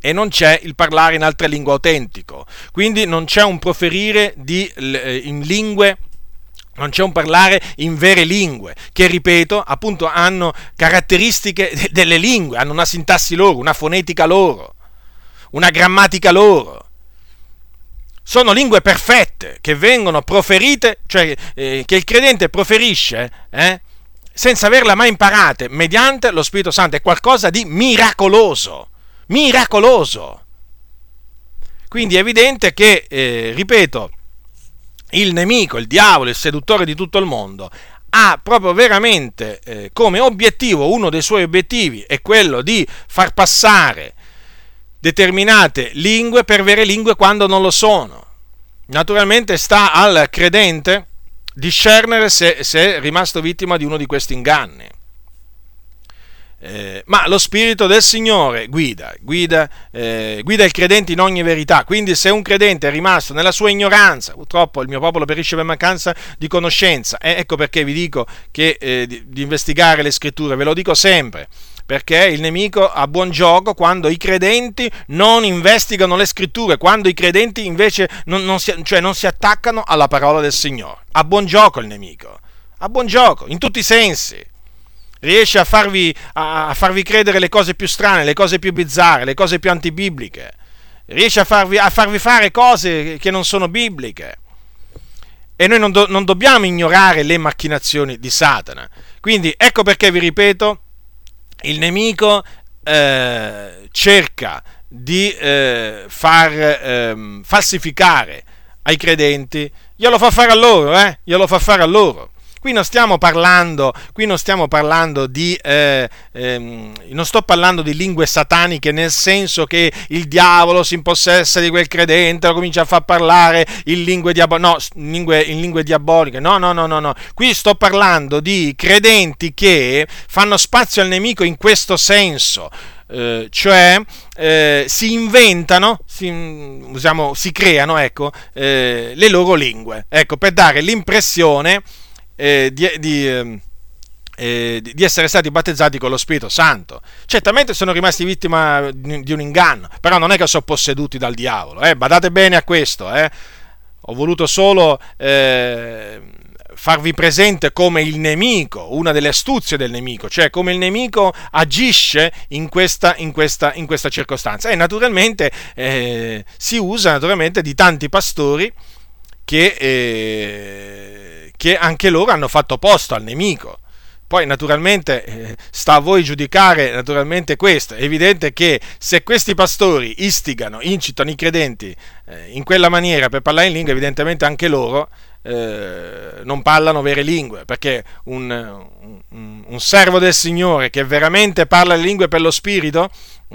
Speaker 1: e non c'è il parlare in altre lingue autentico, quindi non c'è un proferire di, eh, in lingue non c'è un parlare in vere lingue, che ripeto, appunto hanno caratteristiche delle lingue, hanno una sintassi loro, una fonetica loro, una grammatica loro. Sono lingue perfette che vengono proferite, cioè eh, che il credente proferisce eh, senza averle mai imparate mediante lo Spirito Santo. È qualcosa di miracoloso, miracoloso. Quindi è evidente che, eh, ripeto, il nemico, il diavolo, il seduttore di tutto il mondo, ha proprio veramente eh, come obiettivo, uno dei suoi obiettivi è quello di far passare determinate lingue per vere lingue quando non lo sono. Naturalmente sta al credente discernere se, se è rimasto vittima di uno di questi inganni. Eh, ma lo Spirito del Signore guida, guida, eh, guida, il credente in ogni verità. Quindi, se un credente è rimasto nella sua ignoranza, purtroppo il mio popolo perisce per mancanza di conoscenza. Eh, ecco perché vi dico che, eh, di, di investigare le scritture, ve lo dico sempre perché il nemico ha buon gioco quando i credenti non investigano le scritture, quando i credenti invece non, non, si, cioè non si attaccano alla parola del Signore. Ha buon gioco il nemico, ha buon gioco in tutti i sensi. Riesce a farvi, a, farvi credere le cose più strane, le cose più bizzarre, le cose più antibibliche. Riesce a farvi, a farvi fare cose che non sono bibliche. E noi non, do, non dobbiamo ignorare le macchinazioni di Satana. Quindi ecco perché vi ripeto, il nemico eh, cerca di eh, far eh, falsificare ai credenti, glielo fa fare a loro, eh? glielo fa fare a loro. Qui non stiamo parlando, non stiamo parlando di, eh, ehm, non sto parlando di lingue sataniche nel senso che il diavolo si impossessa di quel credente, lo comincia a far parlare in lingue, diabol- no, in lingue, in lingue diaboliche. No, no, no, no, no. Qui sto parlando di credenti che fanno spazio al nemico in questo senso. Eh, cioè eh, si inventano, si, usiamo, si creano ecco, eh, le loro lingue, ecco, per dare l'impressione eh, di, di, ehm, eh, di, essere stati battezzati con lo Spirito Santo. Certamente sono rimasti vittima di un inganno, però non è che sono posseduti dal diavolo, eh? badate bene a questo. Eh. Ho voluto solo eh, farvi presente come il nemico, una delle astuzie del nemico, cioè come il nemico agisce in questa, in questa, in questa circostanza. E naturalmente eh, si usa naturalmente di tanti pastori che che anche loro hanno fatto posto al nemico. Poi naturalmente eh, sta a voi giudicare naturalmente questo. È evidente che se questi pastori istigano, incitano i credenti eh, in quella maniera per parlare in lingua, evidentemente anche loro eh, non parlano vere lingue, perché un, un, un servo del Signore che veramente parla le lingue per lo Spirito,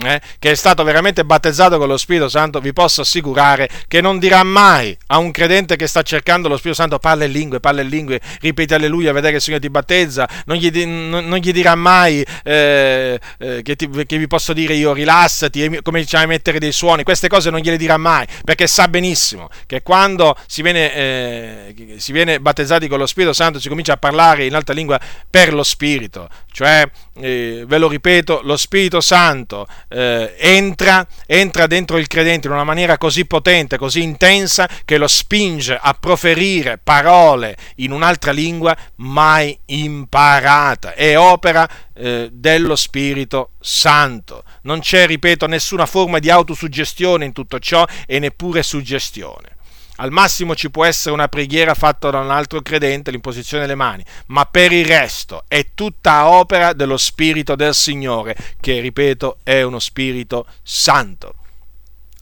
Speaker 1: eh, che è stato veramente battezzato con lo Spirito Santo, vi posso assicurare che non dirà mai a un credente che sta cercando lo Spirito Santo parla in lingue, parla in lingue, ripeti alleluia, vedere che il Signore ti battezza, non gli, non, gli dirà mai eh, eh, che, ti, che, vi posso dire io rilassati, cominciare a mettere dei suoni, queste cose non gliele dirà mai, perché sa benissimo che quando si viene, eh, si viene battezzati con lo Spirito Santo si comincia a parlare in altra lingua per lo Spirito, cioè, eh, ve lo ripeto, lo Spirito Santo eh, entra, entra dentro il credente in una maniera così potente, così intensa, che lo spinge a proferire parole in un'altra lingua mai imparata. È opera eh, dello Spirito Santo. Non c'è, ripeto, nessuna forma di autosuggestione in tutto ciò e neppure suggestione. Al massimo ci può essere una preghiera fatta da un altro credente, l'imposizione delle mani, ma per il resto è tutta opera dello Spirito del Signore, che, ripeto, è uno Spirito Santo.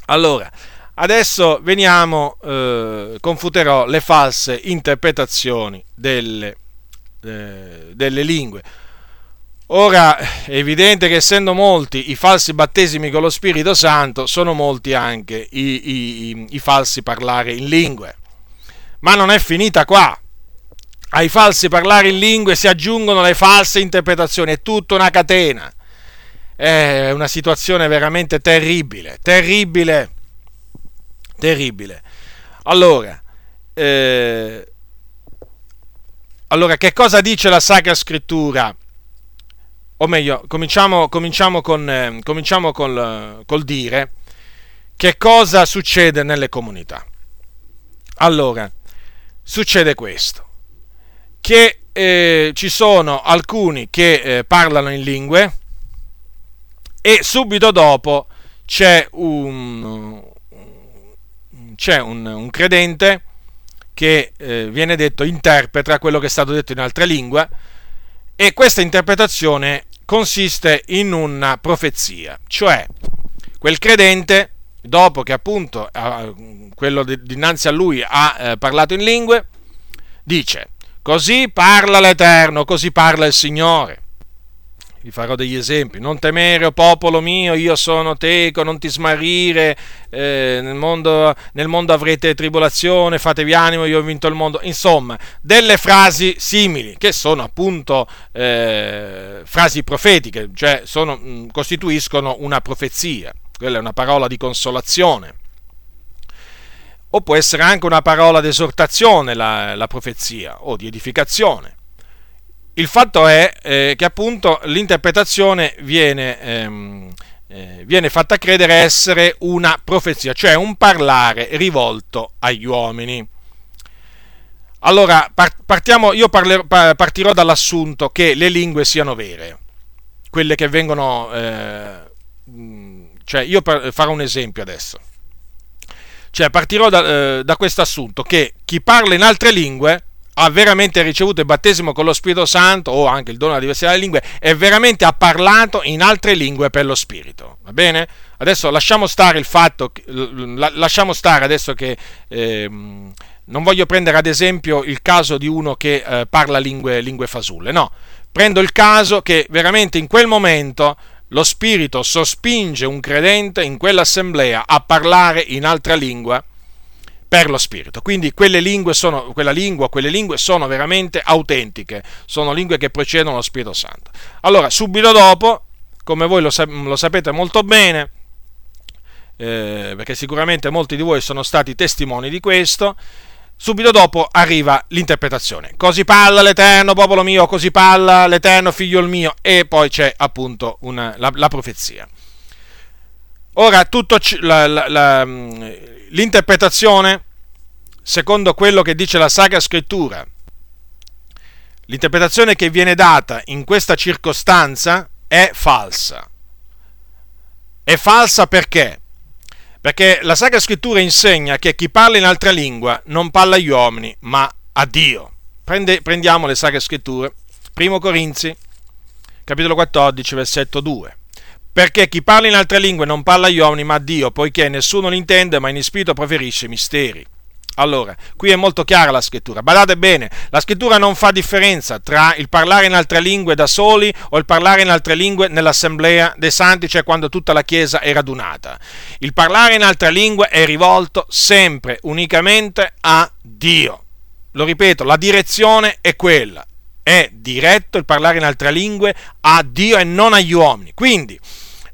Speaker 1: Allora, adesso veniamo, eh, confuterò le false interpretazioni delle, eh, delle lingue. Ora è evidente che essendo molti i falsi battesimi con lo Spirito Santo, sono molti anche i, i, i, falsi parlare in lingue. Ma non è finita qua. Ai falsi parlare in lingue si aggiungono le false interpretazioni, è tutta una catena. È una situazione veramente terribile, terribile, terribile. Allora, eh, allora che cosa dice la Sacra Scrittura? O meglio, cominciamo, cominciamo, con, eh, cominciamo col, col dire che cosa succede nelle comunità. Allora, succede questo, che eh, ci sono alcuni che eh, parlano in lingue e subito dopo c'è un, c'è un, un credente che eh, viene detto interpreta quello che è stato detto in altre lingue e questa interpretazione consiste in una profezia, cioè quel credente, dopo che appunto quello dinanzi a lui ha eh, parlato in lingue, dice, così parla l'Eterno, così parla il Signore vi farò degli esempi. Non temere, o popolo mio, io sono teco, non ti smarrire, eh, nel, mondo, nel, mondo, avrete tribolazione, fatevi animo, io ho vinto il mondo. Insomma, delle frasi simili, che sono appunto eh, frasi profetiche, cioè sono, costituiscono una profezia. Quella è una parola di consolazione. O può essere anche una parola di esortazione la, la profezia, o di edificazione. Il fatto è eh, che appunto l'interpretazione viene, ehm, eh, viene, fatta credere essere una profezia, cioè un parlare rivolto agli uomini. Allora, partiamo, io parlerò, partirò dall'assunto che le lingue siano vere, quelle che vengono... Eh, cioè, io farò un esempio adesso. Cioè, partirò da, eh, da questo assunto che chi parla in altre lingue ha veramente ricevuto il battesimo con lo Spirito Santo o anche il dono della diversità delle lingue e veramente ha parlato in altre lingue per lo Spirito. Va bene? Adesso lasciamo stare il fatto, lasciamo stare adesso che eh, non voglio prendere ad esempio il caso di uno che eh, parla lingue, lingue fasulle, no, prendo il caso che veramente in quel momento lo Spirito sospinge un credente in quell'assemblea a parlare in altra lingua per lo Spirito. Quindi quelle lingue sono, quella lingua, quelle lingue sono veramente autentiche, sono lingue che precedono lo Spirito Santo. Allora, subito dopo, come voi lo, lo sapete molto bene, eh, perché sicuramente molti di voi sono stati testimoni di questo, subito dopo arriva l'interpretazione. Così parla l'Eterno, popolo mio, così parla l'Eterno, figlio mio, e poi c'è appunto una, la, la, profezia. Ora, tutto la, la, l'interpretazione, secondo quello che dice la Sacra Scrittura, l'interpretazione che viene data in questa circostanza è falsa. È falsa perché? Perché la Sacra Scrittura insegna che chi parla in altra lingua non parla agli uomini, ma a Dio. Prende, prendiamo le Sacre Scritture. Primo Corinzi, capitolo 14, versetto 2 perché chi parla in altre lingue non parla agli uomini ma a Dio, poiché nessuno l'intende, ma in spirito preferisce i misteri. Allora, qui è molto chiara la scrittura. Badate bene, la scrittura non fa differenza tra il parlare in altre lingue da soli o il parlare in altre lingue nell'assemblea dei santi, cioè quando tutta la Chiesa è radunata. Il parlare in altre lingue è rivolto sempre, unicamente a Dio. Lo ripeto, la direzione è quella. È diretto il parlare in altre lingue a Dio e non agli uomini. Quindi,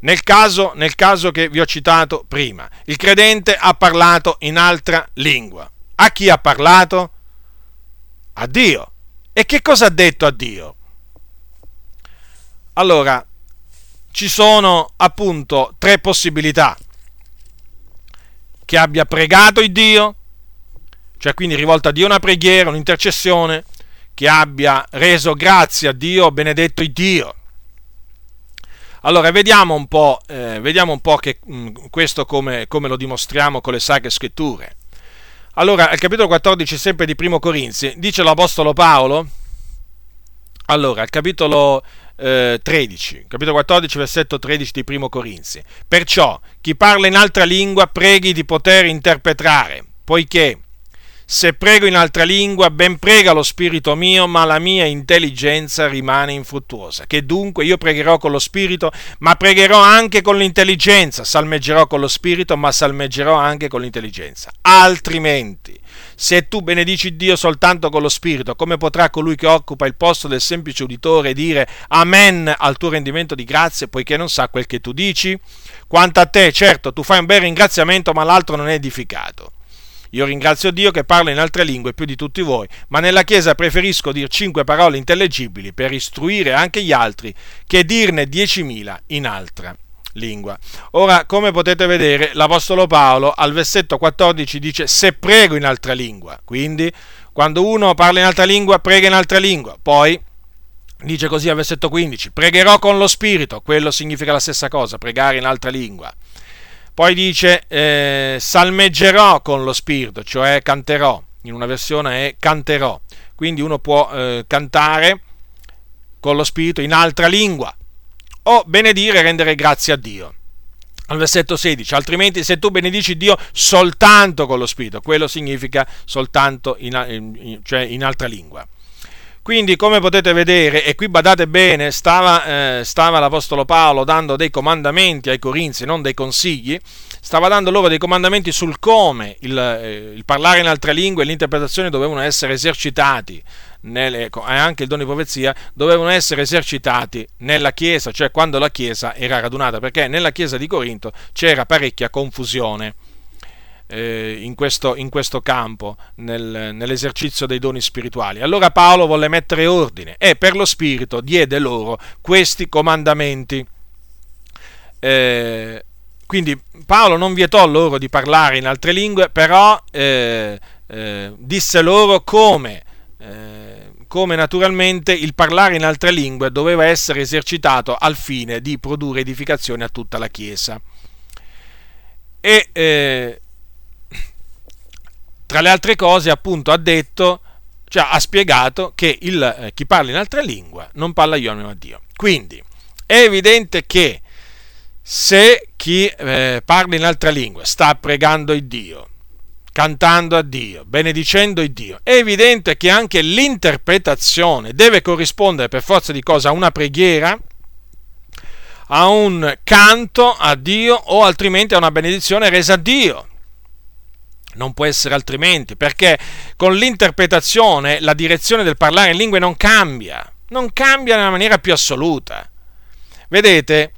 Speaker 1: nel caso, nel caso, che vi ho citato prima, il credente ha parlato in altra lingua. A chi ha parlato? A Dio. E che cosa ha detto a Dio? Allora, ci sono appunto tre possibilità. Che abbia pregato il Dio, cioè quindi rivolta a Dio una preghiera, un'intercessione, che abbia reso grazie a Dio, benedetto il Dio allora, vediamo un po', eh, vediamo un po che, mh, mm, questo come, come, lo dimostriamo con le sacre scritture. Allora, al capitolo 14, sempre di Primo Corinzi, dice l'Apostolo Paolo, allora, al capitolo eh, 13, capitolo 14, versetto 13 di Primo Corinzi, perciò chi parla in altra lingua preghi di poter interpretare, poiché se prego in altra lingua, ben prega lo spirito mio, ma la mia intelligenza rimane infruttuosa. Che dunque io pregherò con lo spirito, ma pregherò anche con l'intelligenza. Salmeggerò con lo spirito, ma salmeggerò anche con l'intelligenza. Altrimenti, se tu benedici Dio soltanto con lo spirito, come potrà colui che occupa il posto del semplice uditore dire Amen al tuo rendimento di grazie, poiché non sa quel che tu dici? Quanto a te, certo, tu fai un bel ringraziamento, ma l'altro non è edificato. Io ringrazio Dio che parla in altre lingue più di tutti voi, ma nella Chiesa preferisco dire cinque parole intellegibili per istruire anche gli altri che dirne diecimila in altra lingua. Ora, come potete vedere, l'Apostolo Paolo al versetto 14 dice se prego in altra lingua, quindi quando uno parla in altra lingua, prega in altra lingua, poi dice così al versetto 15, pregherò con lo spirito, quello significa la stessa cosa, pregare in altra lingua. Poi dice eh, salmeggerò con lo spirito, cioè canterò, in una versione è canterò, quindi uno può eh, cantare con lo spirito in altra lingua o benedire e rendere grazie a Dio. Al versetto 16, altrimenti se tu benedici Dio soltanto con lo spirito, quello significa soltanto in, in, cioè in altra lingua. Quindi, come potete vedere, e qui badate bene, stava, eh, stava, l'Apostolo Paolo dando dei comandamenti ai Corinzi, non dei consigli, stava dando loro dei comandamenti sul come il, eh, il parlare in altre lingue e l'interpretazione dovevano essere esercitati, nelle, e anche il dono di profezia, dovevano essere esercitati nella Chiesa, cioè quando la Chiesa era radunata, perché nella Chiesa di Corinto c'era parecchia confusione eh, in, questo, in, questo, campo, nel, nell'esercizio dei doni spirituali. Allora Paolo volle mettere ordine e per lo Spirito diede loro questi comandamenti. Eh, quindi Paolo non vietò loro di parlare in altre lingue, però eh, eh disse loro come, eh, come naturalmente il parlare in altre lingue doveva essere esercitato al fine di produrre edificazione a tutta la Chiesa. E eh, tra le altre cose, appunto, ha detto, cioè ha spiegato che il, eh, chi parla in altra lingua non parla io ma Dio. Quindi è evidente che se chi eh, parla in altra lingua sta pregando il Dio, cantando a Dio, benedicendo il Dio, è evidente che anche l'interpretazione deve corrispondere per forza di cosa a una preghiera, a un canto a Dio o altrimenti a una benedizione resa a Dio. Non può essere altrimenti, perché con l'interpretazione la direzione del parlare in lingue non cambia, non cambia nella maniera più assoluta. Vedete,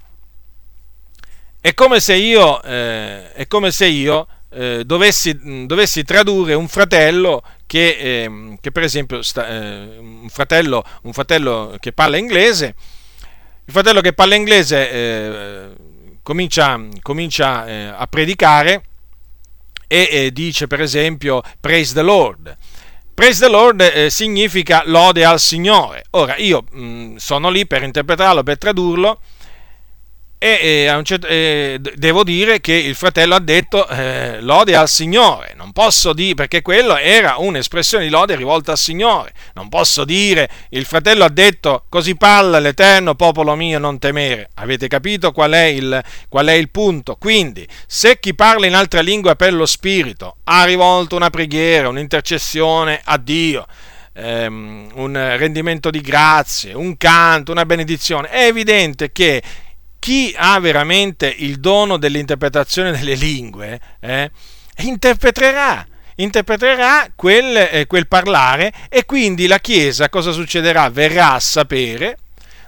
Speaker 1: è come se io, eh, come se io eh, dovessi, dovessi, tradurre un fratello che, eh, che per esempio, sta, eh, un, fratello, un, fratello, che parla inglese, il fratello che parla inglese eh, comincia, comincia eh, a predicare e eh, dice per esempio praise the Lord. Praise the Lord eh, significa lode al Signore. Ora io mh, mm, sono lì per interpretarlo, per tradurlo e, e certo, e, devo dire che il fratello ha detto eh, lode al Signore, non posso dire, perché quello era un'espressione di lode rivolta al Signore, non posso dire, il fratello ha detto così parla l'Eterno, popolo mio, non temere, avete capito qual è il, qual è il punto? Quindi, se chi parla in altra lingua per lo Spirito ha rivolto una preghiera, un'intercessione a Dio, ehm, un rendimento di grazie, un canto, una benedizione, è evidente che chi ha veramente il dono dell'interpretazione delle lingue, eh, interpreterà, interpreterà quel, eh, quel parlare e quindi la Chiesa cosa succederà? Verrà a sapere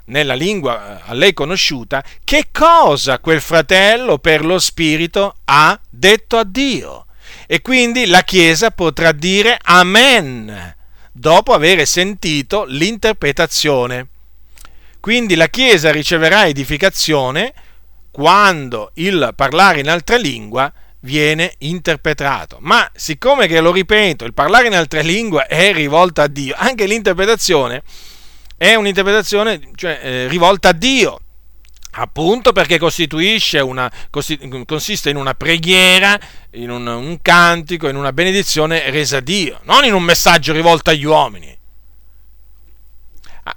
Speaker 1: nella lingua eh, a lei conosciuta, che cosa quel fratello per lo Spirito ha detto a Dio. E quindi la Chiesa potrà dire Amen dopo aver sentito l'interpretazione. Quindi la Chiesa riceverà edificazione quando il parlare in altra lingua viene interpretato. Ma siccome che lo ripeto, il parlare in altra lingua è rivolta a Dio, anche l'interpretazione è un'interpretazione cioè, eh, rivolta a Dio. Appunto perché una, consiste in una preghiera, in un, un cantico, in una benedizione resa a Dio, non in un messaggio rivolto agli uomini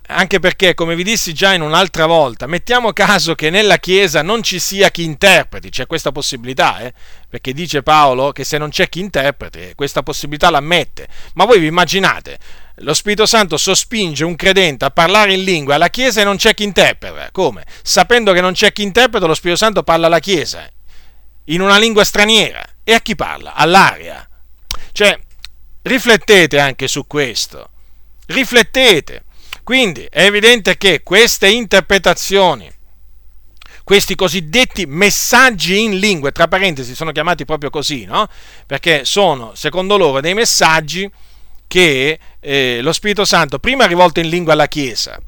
Speaker 1: anche perché, come vi dissi già in un'altra volta, mettiamo caso che nella Chiesa non ci sia chi interpreti, c'è questa possibilità, eh? perché dice Paolo che se non c'è chi interpreti, questa possibilità l'ammette. Ma voi vi immaginate, lo Spirito Santo sospinge un credente a parlare in lingua alla Chiesa e non c'è chi interpreta. Come? Sapendo che non c'è chi interpreta, lo Spirito Santo parla alla Chiesa in una lingua straniera. E a chi parla? All'aria. Cioè, riflettete anche su questo. Riflettete. Quindi è evidente che queste interpretazioni, questi cosiddetti messaggi in lingue, tra parentesi sono chiamati proprio così, no? Perché sono, secondo loro, dei messaggi che eh, lo Spirito Santo prima ha rivolto in lingua alla Chiesa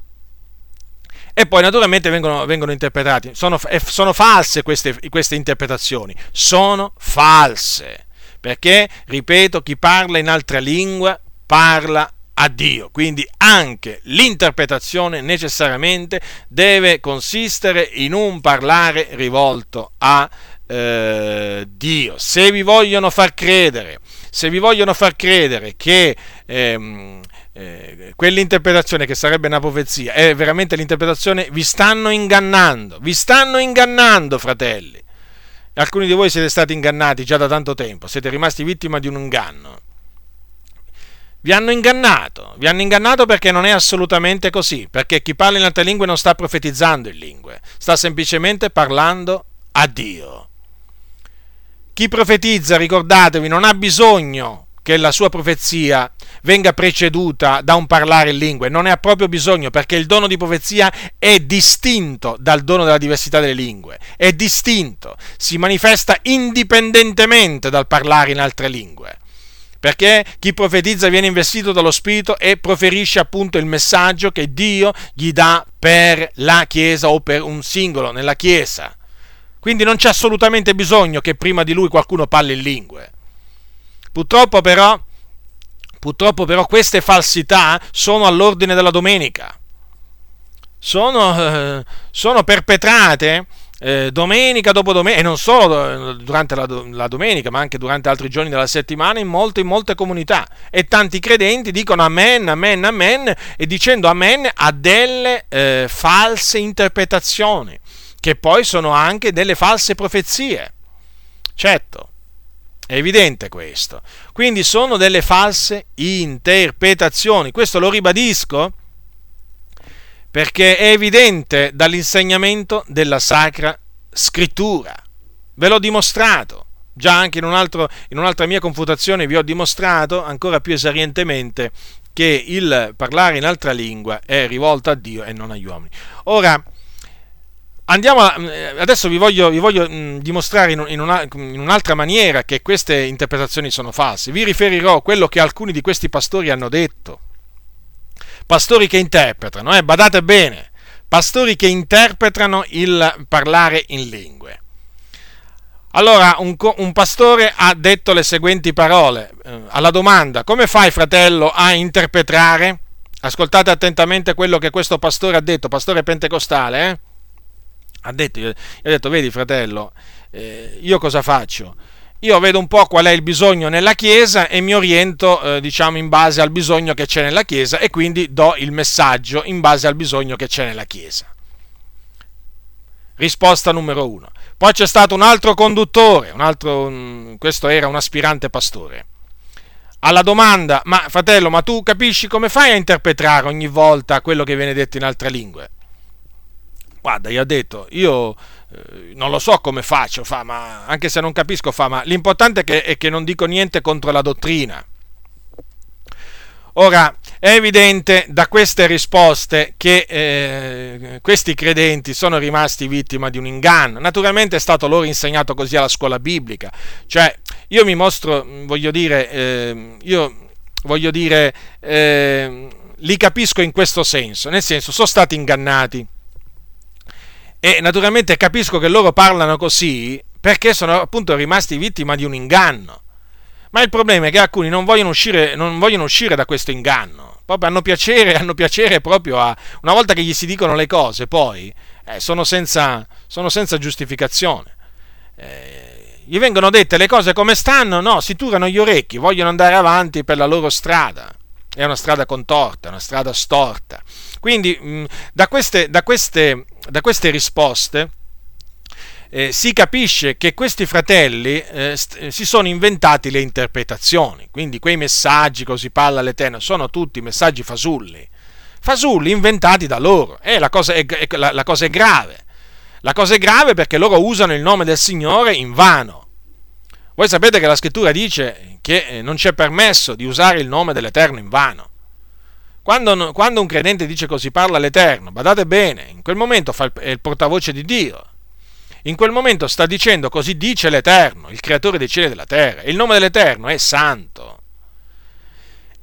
Speaker 1: e poi naturalmente vengono, vengono interpretati. Sono, sono false queste, queste interpretazioni, sono false, perché, ripeto, chi parla in altra lingua parla a Dio. Quindi anche l'interpretazione necessariamente deve consistere in un parlare rivolto a eh, Dio. Se vi vogliono far credere, se vi vogliono far credere che ehm, eh, quell'interpretazione che sarebbe una profezia è veramente l'interpretazione, vi stanno ingannando, vi stanno ingannando, fratelli. Alcuni di voi siete stati ingannati già da tanto tempo, siete rimasti vittima di un inganno. Vi hanno ingannato, vi hanno ingannato perché non è assolutamente così, perché chi parla in altre lingue non sta profetizzando in lingue, sta semplicemente parlando a Dio. Chi profetizza, ricordatevi, non ha bisogno che la sua profezia venga preceduta da un parlare in lingue, non ne ha proprio bisogno perché il dono di profezia è distinto dal dono della diversità delle lingue, è distinto, si manifesta indipendentemente dal parlare in altre lingue perché chi profetizza viene investito dallo Spirito e proferisce appunto il messaggio che Dio gli dà per la Chiesa o per un singolo nella Chiesa. Quindi non c'è assolutamente bisogno che prima di lui qualcuno parli in lingue. Purtroppo però, purtroppo però queste falsità sono all'ordine della domenica. Sono, sono perpetrate eh, domenica dopo domenica, e non solo durante la, la, domenica, ma anche durante altri giorni della settimana, in molte, in molte comunità. E tanti credenti dicono amen, amen, amen, e dicendo amen a delle eh, false interpretazioni, che poi sono anche delle false profezie. Certo. È evidente questo. Quindi sono delle false interpretazioni. Questo lo ribadisco perché è evidente dall'insegnamento della Sacra Scrittura. Ve l'ho dimostrato, già anche in, un altro, in un'altra mia confutazione vi ho dimostrato ancora più esarientemente che il parlare in altra lingua è rivolto a Dio e non agli uomini. Ora, andiamo a, adesso vi voglio, vi voglio mh, dimostrare in, in, una, in, un'altra maniera che queste interpretazioni sono false. Vi riferirò quello che alcuni di questi pastori hanno detto pastori che interpretano, eh, badate bene, pastori che interpretano il parlare in lingue. Allora un, un, pastore ha detto le seguenti parole eh, alla domanda come fai fratello a interpretare? Ascoltate attentamente quello che questo pastore ha detto, pastore pentecostale. Eh? Ha detto, ha detto, vedi fratello, eh, io cosa faccio? Io vedo un po' qual è il bisogno nella Chiesa e mi oriento, eh, diciamo, in base al bisogno che c'è nella Chiesa e quindi do il messaggio in base al bisogno che c'è nella Chiesa. Risposta numero uno. Poi c'è stato un altro conduttore, un altro, questo era un aspirante pastore. Alla domanda, ma fratello, ma tu capisci come fai a interpretare ogni volta quello che viene detto in altre lingue? Guarda, gli ha detto, io non lo so come faccio, fa, ma anche se non capisco, fa, ma l'importante è che, è che non dico niente contro la dottrina. Ora, è evidente da queste risposte che eh, questi credenti sono rimasti vittima di un inganno. Naturalmente è stato loro insegnato così alla scuola biblica. Cioè, io mi mostro, voglio dire, eh, io voglio dire, eh, li capisco in questo senso, nel senso, sono stati ingannati. E naturalmente capisco che loro parlano così perché sono appunto rimasti vittima di un inganno. Ma il problema è che alcuni non vogliono uscire, non vogliono uscire da questo inganno. Proprio hanno piacere, hanno piacere proprio a. Una volta che gli si dicono le cose, poi eh, sono, senza, sono, senza, giustificazione. Eh, gli vengono dette le cose come stanno, no, si turano gli orecchi, vogliono andare avanti per la loro strada. È una strada contorta, una strada storta. Quindi mh, da, queste, da, queste, da queste risposte eh, si capisce che questi fratelli eh, st- si sono inventati le interpretazioni, quindi quei messaggi così parla l'Eterno sono tutti messaggi fasulli, fasulli inventati da loro, e la cosa è, è, la, la cosa è grave, la cosa è grave perché loro usano il nome del Signore in vano. Voi sapete che la scrittura dice che eh, non c'è permesso di usare il nome dell'Eterno in vano. Quando, quando, un credente dice così parla l'Eterno, badate bene, in quel momento fa il, è il portavoce di Dio in quel momento sta dicendo così dice l'Eterno, il creatore dei cieli e della terra. Il nome dell'Eterno è santo.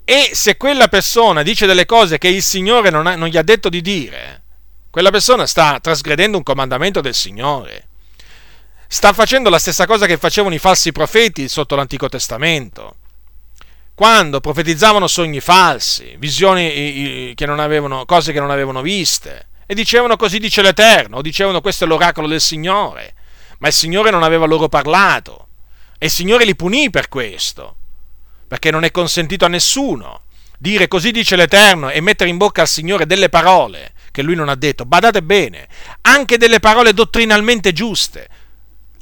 Speaker 1: E se quella persona dice delle cose che il Signore non, ha, non gli ha detto di dire, quella persona sta trasgredendo un comandamento del Signore. Sta facendo la stessa cosa che facevano i falsi profeti sotto l'Antico Testamento quando profetizzavano sogni falsi, visioni che non avevano, cose che non avevano viste, e dicevano così dice l'Eterno, o dicevano questo è l'oracolo del Signore, ma il Signore non aveva loro parlato e il Signore li punì per questo, perché non è consentito a nessuno dire così dice l'Eterno e mettere in bocca al Signore delle parole che lui non ha detto. Badate bene, anche delle parole dottrinalmente giuste,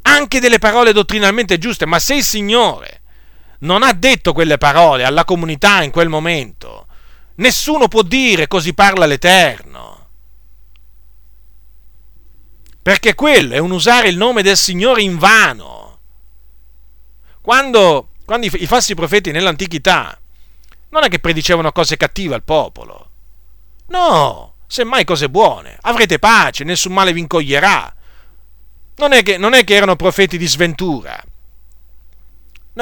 Speaker 1: anche delle parole dottrinalmente giuste, ma se il Signore non ha detto quelle parole alla comunità in quel momento, nessuno può dire così parla l'Eterno. Perché quello è un usare il nome del Signore in vano. Quando, quando i, i falsi profeti nell'antichità non è che predicevano cose cattive al popolo, no, semmai cose buone, avrete pace, nessun male vi incoglierà. Non è che, non è che erano profeti di sventura,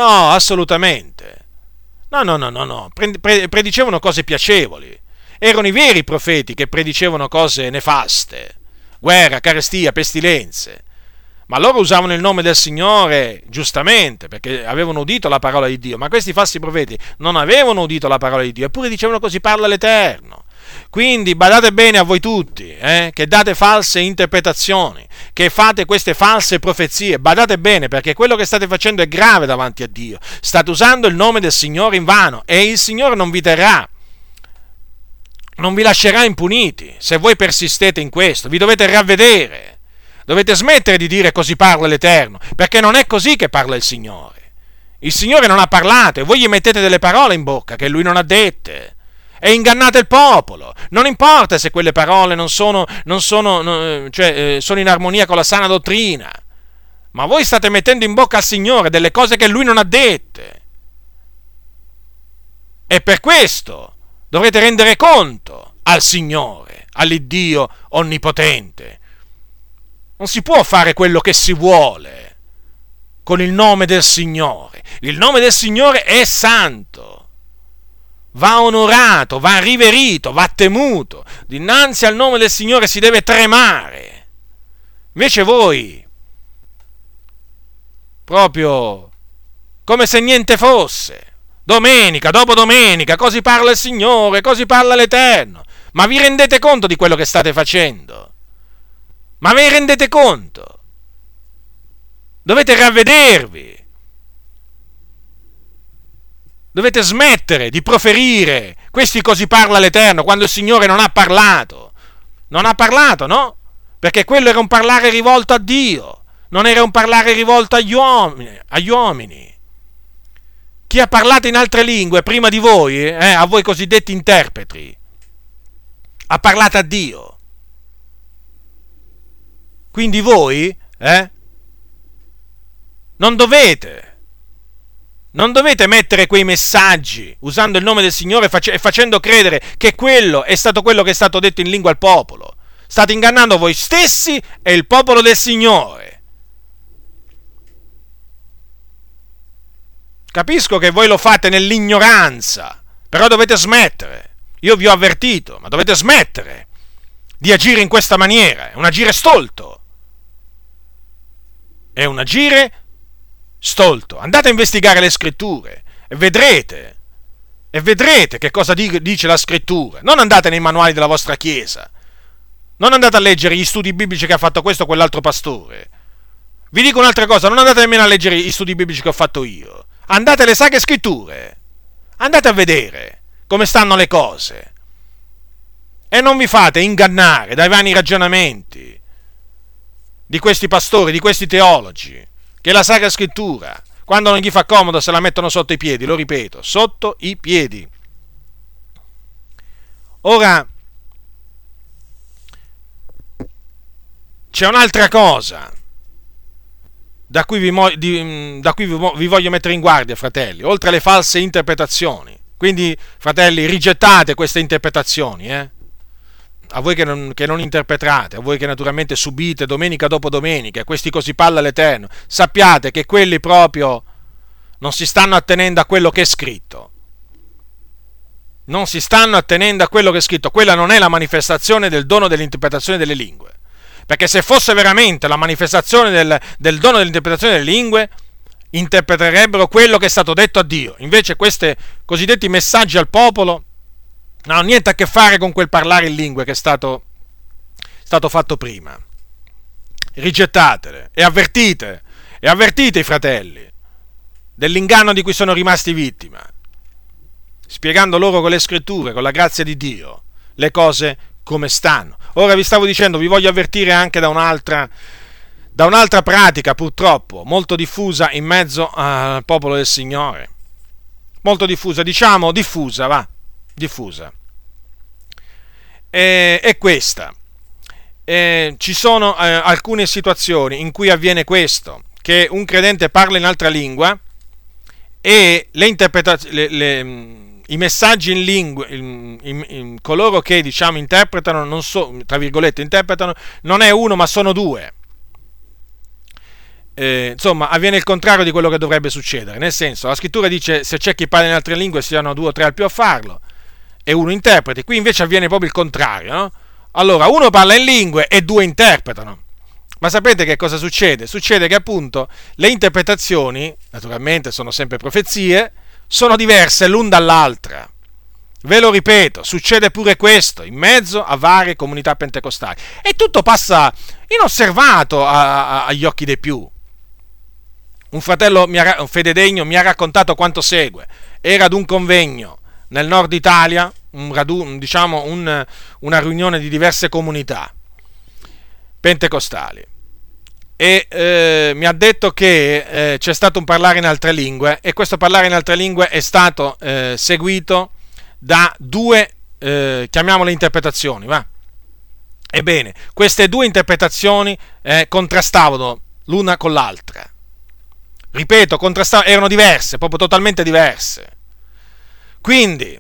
Speaker 1: no, assolutamente. No, no, no, no, no, predicevano cose piacevoli. Erano i veri profeti che predicevano cose nefaste guerra, carestia, pestilenze. Ma loro usavano il nome del Signore giustamente perché avevano udito la parola di Dio, ma questi falsi profeti non avevano udito la parola di Dio, eppure dicevano così parla l'Eterno. Quindi badate bene a voi tutti, eh, che date false interpretazioni, che fate queste false profezie, badate bene perché quello che state facendo è grave davanti a Dio. State usando il nome del Signore in vano e il Signore non vi terrà non vi lascerà impuniti se voi persistete in questo, vi dovete ravvedere. Dovete smettere di dire così parla l'Eterno, perché non è così che parla il Signore. Il Signore non ha parlato e voi gli mettete delle parole in bocca che lui non ha dette. E ingannate il popolo. Non importa se quelle parole non sono, non sono, cioè, eh, sono in armonia con la sana dottrina. Ma voi state mettendo in bocca al Signore delle cose che lui non ha dette. E per questo dovrete rendere conto al Signore, all'Iddio onnipotente. Non si può fare quello che si vuole con il nome del Signore. Il nome del Signore è santo. Va onorato, va riverito, va temuto. Dinanzi al nome del Signore si deve tremare. Invece voi, proprio come se niente fosse, domenica dopo domenica, così parla il Signore, così parla l'Eterno. Ma vi rendete conto di quello che state facendo? Ma ne rendete conto? Dovete ravvedervi. Dovete smettere di proferire questi così parla l'Eterno quando il Signore non ha parlato. Non ha parlato, no? Perché quello era un parlare rivolto a Dio, non era un parlare rivolto agli uomini. Agli uomini. Chi ha parlato in altre lingue prima di voi, eh, a voi cosiddetti interpreti, ha parlato a Dio. Quindi voi, eh, non dovete, non dovete mettere quei messaggi usando il nome del Signore e facendo credere che quello è stato quello che è stato detto in lingua al popolo. State ingannando voi stessi e il popolo del Signore. Capisco che voi lo fate nell'ignoranza, però dovete smettere. Io vi ho avvertito, ma dovete smettere di agire in questa maniera. È un agire stolto. È un agire stolto. Andate a investigare le scritture e vedrete. E vedrete che cosa dice la scrittura. Non andate nei manuali della vostra chiesa non andate a leggere gli studi biblici che ha fatto questo o quell'altro pastore. Vi dico un'altra cosa, non andate nemmeno a leggere gli studi biblici che ho fatto io. Andate alle sacre scritture. Andate a vedere come stanno le cose. E non vi fate ingannare dai vani ragionamenti di questi pastori, di questi teologi, che la Sacra Scrittura, quando non gli fa comodo, se la mettono sotto i piedi, lo ripeto, sotto i piedi. Ora, c'è un'altra cosa da cui, vi, di, mm, da cui vi voglio mettere in guardia, fratelli, oltre alle false interpretazioni. Quindi, fratelli, rigettate queste interpretazioni, eh? A voi che non, che non, interpretate, a voi che naturalmente subite domenica dopo domenica, questi così palla l'Eterno, sappiate che quelli proprio non si stanno attenendo a quello che è scritto. Non si stanno attenendo a quello che è scritto. Quella non è la manifestazione del dono dell'interpretazione delle lingue. Perché se fosse veramente la manifestazione del, del dono dell'interpretazione delle lingue, interpreterebbero quello che è stato detto a Dio. Invece questi cosiddetti messaggi al popolo non hanno niente a che fare con quel parlare in lingue che è stato, stato fatto prima. Rigettatele e avvertite, e avvertite i fratelli dell'inganno di cui sono rimasti vittima, spiegando loro con le scritture, con la grazia di Dio, le cose come stanno. Ora vi stavo dicendo, vi voglio avvertire anche da un'altra, da un'altra pratica, purtroppo, molto diffusa in mezzo al popolo del Signore. Molto diffusa, diciamo diffusa, va, diffusa. E, è questa. E ci sono eh, alcune situazioni in cui avviene questo, che un credente parla in altra lingua e le interpretazioni i messaggi in lingua, in, in, in, coloro che diciamo interpretano, non so, tra virgolette, interpretano, non è uno ma sono due. Eh, insomma, avviene il contrario di quello che dovrebbe succedere. Nel senso, la scrittura dice se c'è chi parla in altre lingue siano due o tre al più a farlo e uno interpreti. Qui invece avviene proprio il contrario, no? Allora, uno parla in lingue e due interpretano. Ma sapete che cosa succede? Succede che appunto le interpretazioni, naturalmente sono sempre profezie, sono diverse l'un dall'altra. Ve lo ripeto, succede pure questo in mezzo a varie comunità pentecostali e tutto passa inosservato a, a, agli occhi dei più. Un fratello ha, un fededegno mi ha raccontato quanto segue. Era ad un convegno nel nord Italia, un radun, diciamo un, una riunione di diverse comunità pentecostali e eh, mi ha detto che eh, c'è stato un parlare in altre lingue e questo parlare in altre lingue è stato eh, seguito da due, eh, chiamiamole interpretazioni, va? Ebbene, queste due interpretazioni eh, contrastavano l'una con l'altra. Ripeto, erano diverse, proprio totalmente diverse. Quindi,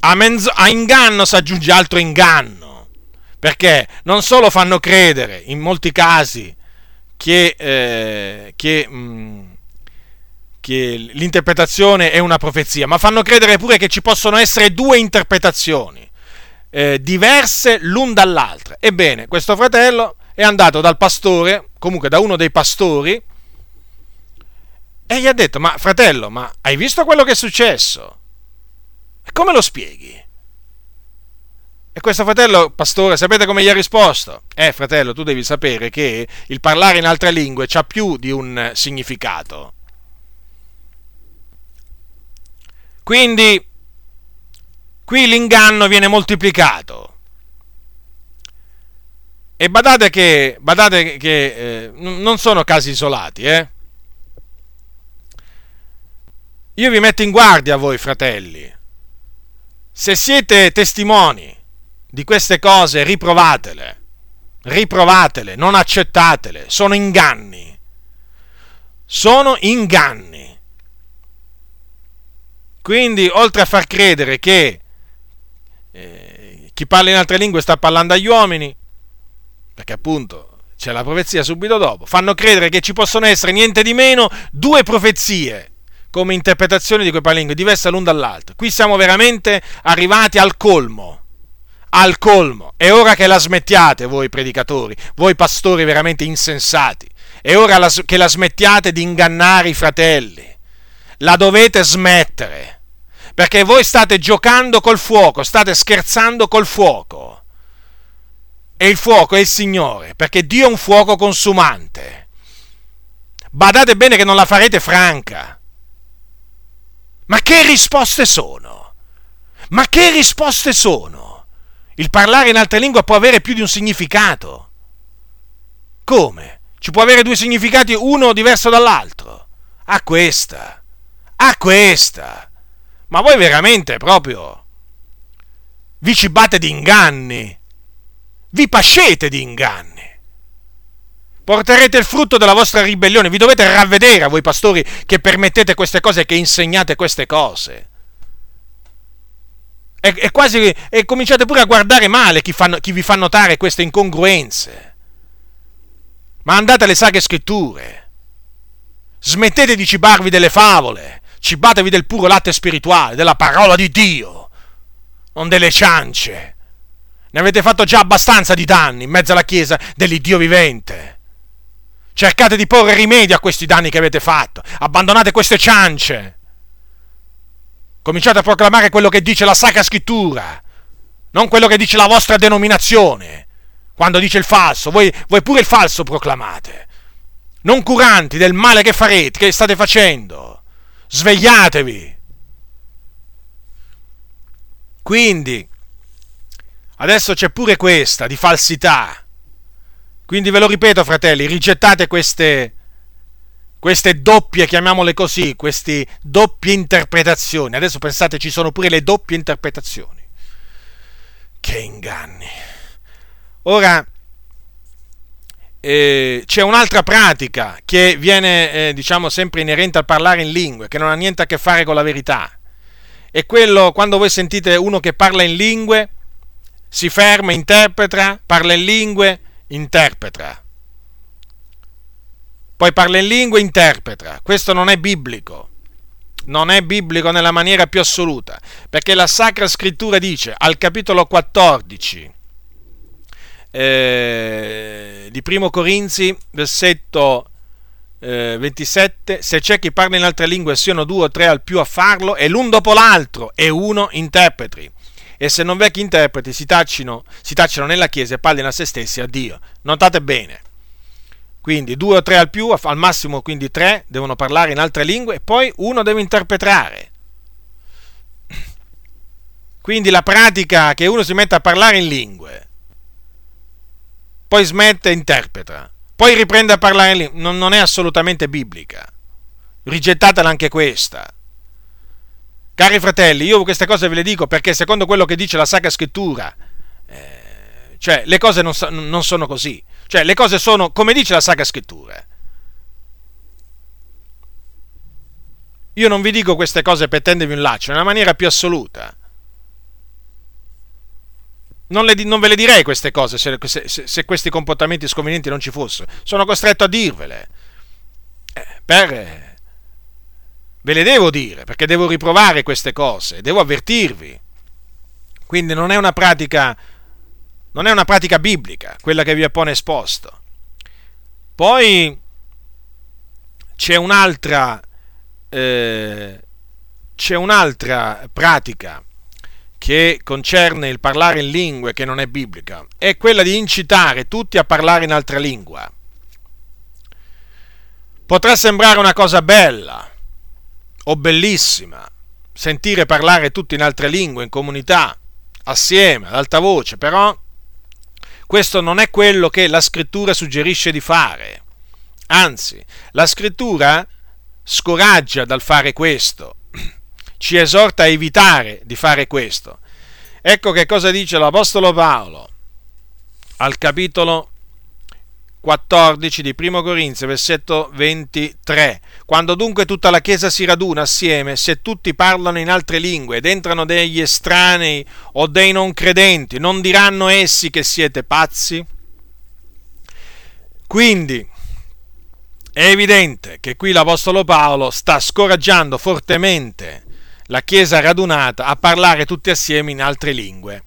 Speaker 1: a, menzo, a inganno si aggiunge altro inganno, perché non solo fanno credere, in molti casi, che, eh, che, mh, mm, che l'interpretazione è una profezia, ma fanno credere pure che ci possono essere due interpretazioni eh, diverse l'un dall'altra. Ebbene, questo fratello è andato dal pastore, comunque da uno dei pastori, e gli ha detto, ma fratello, ma hai visto quello che è successo? E come lo spieghi? E questo fratello, pastore, sapete come gli ha risposto? Eh, fratello, tu devi sapere che il parlare in altre lingue ha più di un significato. Quindi, qui l'inganno viene moltiplicato. E badate che, badate che eh, non sono casi isolati, eh? Io vi metto in guardia voi, fratelli. Se siete testimoni di queste cose, riprovatele. Riprovatele, non accettatele. Sono inganni. Sono inganni. Quindi, oltre a far credere che eh, chi parla in altre lingue sta parlando agli uomini, perché appunto c'è la profezia subito dopo, fanno credere che ci possono essere niente di meno due profezie come interpretazione di quei paralingue, diverse l'un dall'altro. Qui siamo veramente arrivati al colmo. Al colmo. È ora che la smettiate voi predicatori, voi pastori veramente insensati. È ora che la smettiate di ingannare i fratelli. La dovete smettere. Perché voi state giocando col fuoco, state scherzando col fuoco. E il fuoco è il Signore, perché Dio è un fuoco consumante. Badate bene che non la farete franca ma che risposte sono? Ma che risposte sono? Il parlare in altre lingue può avere più di un significato. Come? Ci può avere due significati, uno diverso dall'altro. A questa. A questa. Ma voi veramente proprio vi cibate di inganni. Vi pascete di inganni porterete il frutto della vostra ribellione. Vi dovete ravvedere a voi pastori che permettete queste cose che insegnate queste cose. E, e quasi e cominciate pure a guardare male chi, fanno, chi vi fa notare queste incongruenze. Ma andate alle sacre scritture. Smettete di cibarvi delle favole. Cibatevi del puro latte spirituale, della parola di Dio, non delle ciance. Ne avete fatto già abbastanza di danni in mezzo alla Chiesa dell'Iddio vivente. Cercate di porre rimedio a questi danni che avete fatto. Abbandonate queste ciance. Cominciate a proclamare quello che dice la Sacra Scrittura, non quello che dice la vostra denominazione. Quando dice il falso, voi, voi pure il falso proclamate. Non curanti del male che farete, che state facendo. Svegliatevi. Quindi, adesso c'è pure questa di falsità quindi ve lo ripeto, fratelli, rigettate queste, queste doppie, chiamiamole così, queste doppie interpretazioni. Adesso pensate, ci sono pure le doppie interpretazioni. Che inganni. Ora, eh, c'è un'altra pratica che viene, eh, diciamo, sempre inerente al parlare in lingue, che non ha niente a che fare con la verità. È quello quando voi sentite uno che parla in lingue, si ferma, interpreta, parla in lingue, interpreta. Poi parla in lingua, interpreta. Questo non è biblico. Non è biblico nella maniera più assoluta, perché la Sacra Scrittura dice al capitolo 14 eh, di Primo Corinzi, versetto eh, 27, se c'è chi parla in altre lingue siano due o tre al più a farlo, e l'un dopo l'altro, e uno interpreti e se non v'è chi interpreti si tacciano, si tacciano nella chiesa e parlino a se stessi a Dio. Notate bene. Quindi due o tre al più, al massimo quindi tre, devono parlare in altre lingue e poi uno deve interpretare. Quindi la pratica che uno si mette a parlare in lingue, poi smette e interpreta, poi riprende a parlare in lingue, non, non è assolutamente biblica. Rigettatela anche questa. Cari fratelli, io queste cose ve le dico perché secondo quello che dice la Sacra Scrittura, eh, cioè le cose non, non, sono così. Cioè le cose sono come dice la Sacra Scrittura. Io non vi dico queste cose per tendervi un laccio, nella maniera più assoluta. Non, le, non, ve le direi queste cose se, se, se, questi comportamenti sconvenienti non ci fossero. Sono costretto a dirvele. Eh, per Ve le devo dire perché devo riprovare queste cose, devo avvertirvi. Quindi non è una pratica, non è una pratica biblica quella che vi appone esposto. Poi c'è un'altra, eh, c'è un'altra pratica che concerne il parlare in lingue che non è biblica è quella di incitare tutti a parlare in altra lingua. Potrà sembrare una cosa bella o bellissima sentire parlare tutti in altre lingue in comunità, assieme, ad alta voce, però questo non è quello che la scrittura suggerisce di fare. Anzi, la scrittura scoraggia dal fare questo ci esorta a evitare di fare questo. Ecco che cosa dice l'Apostolo Paolo al capitolo 14 di Primo Corinzio, versetto 23. Quando dunque tutta la Chiesa si raduna assieme, se tutti parlano in altre lingue ed entrano degli estranei o dei non credenti, non diranno essi che siete pazzi? Quindi, è evidente che qui l'Apostolo Paolo sta scoraggiando fortemente la Chiesa radunata a parlare tutti assieme in altre lingue.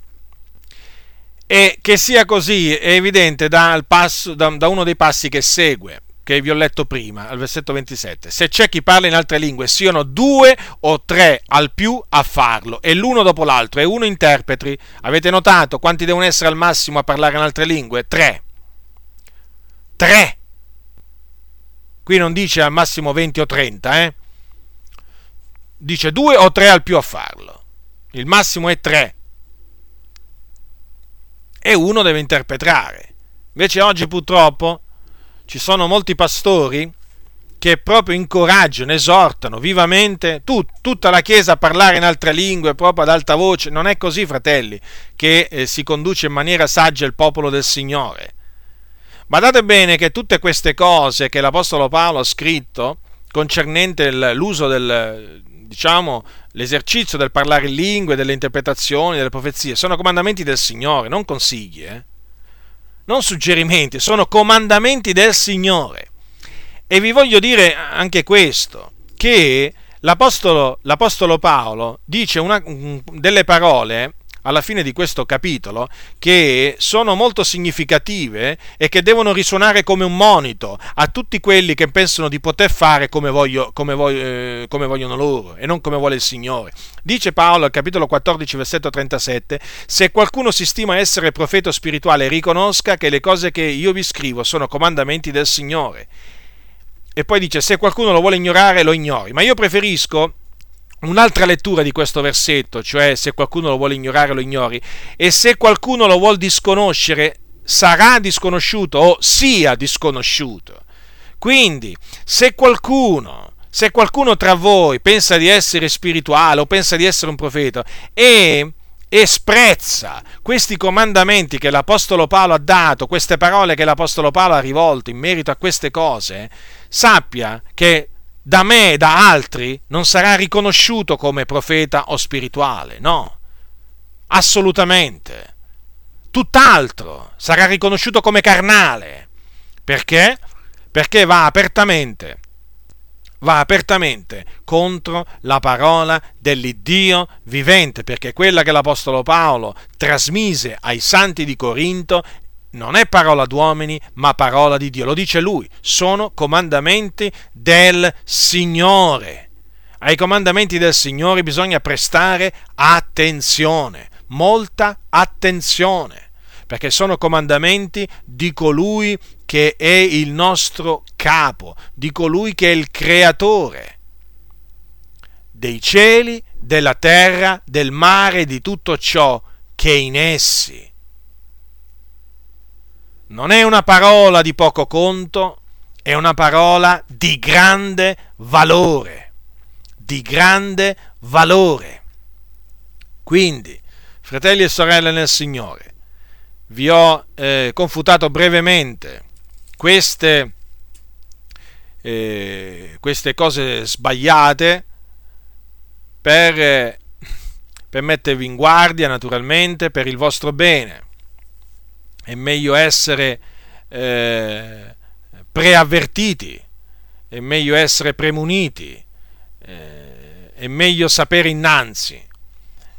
Speaker 1: E che sia così è evidente dal passo, da, da uno dei passi che segue, che vi ho letto prima, al versetto 27. Se c'è chi parla in altre lingue, siano due o tre al più a farlo, e l'uno dopo l'altro, e uno interpreti. Avete notato quanti devono essere al massimo a parlare in altre lingue? Tre. Tre. Qui non dice al massimo 20 o 30, eh? dice due o tre al più a farlo. Il massimo è tre. E uno deve interpretare. Invece oggi purtroppo ci sono molti pastori che proprio incoraggiano, esortano vivamente tut, tutta la Chiesa a parlare in altre lingue, proprio ad alta voce. Non è così, fratelli, che eh, si conduce in maniera saggia il popolo del Signore. Badate bene che tutte queste cose che l'Apostolo Paolo ha scritto concernente l'uso del, diciamo, l'esercizio del parlare in lingue, delle interpretazioni, delle profezie, sono comandamenti del Signore, non consigli, eh? non suggerimenti, sono comandamenti del Signore. E vi voglio dire anche questo, che l'Apostolo, l'Apostolo Paolo dice una, delle parole alla fine di questo capitolo che sono molto significative e che devono risuonare come un monito a tutti quelli che pensano di poter fare come, voglio, come, voglio, eh, come vogliono loro e non come vuole il Signore. Dice Paolo al capitolo 14, versetto 37, se qualcuno si stima essere profeta spirituale, riconosca che le cose che io vi scrivo sono comandamenti del Signore. E poi dice, se qualcuno lo vuole ignorare, lo ignori. Ma io preferisco un'altra lettura di questo versetto, cioè se qualcuno lo vuole ignorare lo ignori, e se qualcuno lo vuole disconoscere sarà disconosciuto o sia disconosciuto. Quindi, se qualcuno, se qualcuno tra voi pensa di essere spirituale o pensa di essere un profeta e e sprezza questi comandamenti che l'Apostolo Paolo ha dato, queste parole che l'Apostolo Paolo ha rivolto in merito a queste cose, sappia che da me e da altri non sarà riconosciuto come profeta o spirituale, no, assolutamente. Tutt'altro, sarà riconosciuto come carnale. Perché? Perché va apertamente, va apertamente contro la parola dell'Iddio vivente, perché quella che l'Apostolo Paolo trasmise ai santi di Corinto non è parola d'uomini, ma parola di Dio. Lo dice lui, sono comandamenti del Signore. Ai comandamenti del Signore bisogna prestare attenzione, molta attenzione, perché sono comandamenti di colui che è il nostro capo, di colui che è il creatore dei cieli, della terra, del mare, di tutto ciò che è in essi non è una parola di poco conto, è una parola di grande valore, di grande valore. Quindi, fratelli e sorelle nel Signore, vi ho eh, confutato brevemente queste, eh, queste cose sbagliate per, per mettervi in guardia, naturalmente, per il vostro bene è meglio essere eh, preavvertiti, è meglio essere premuniti, eh, è meglio sapere innanzi,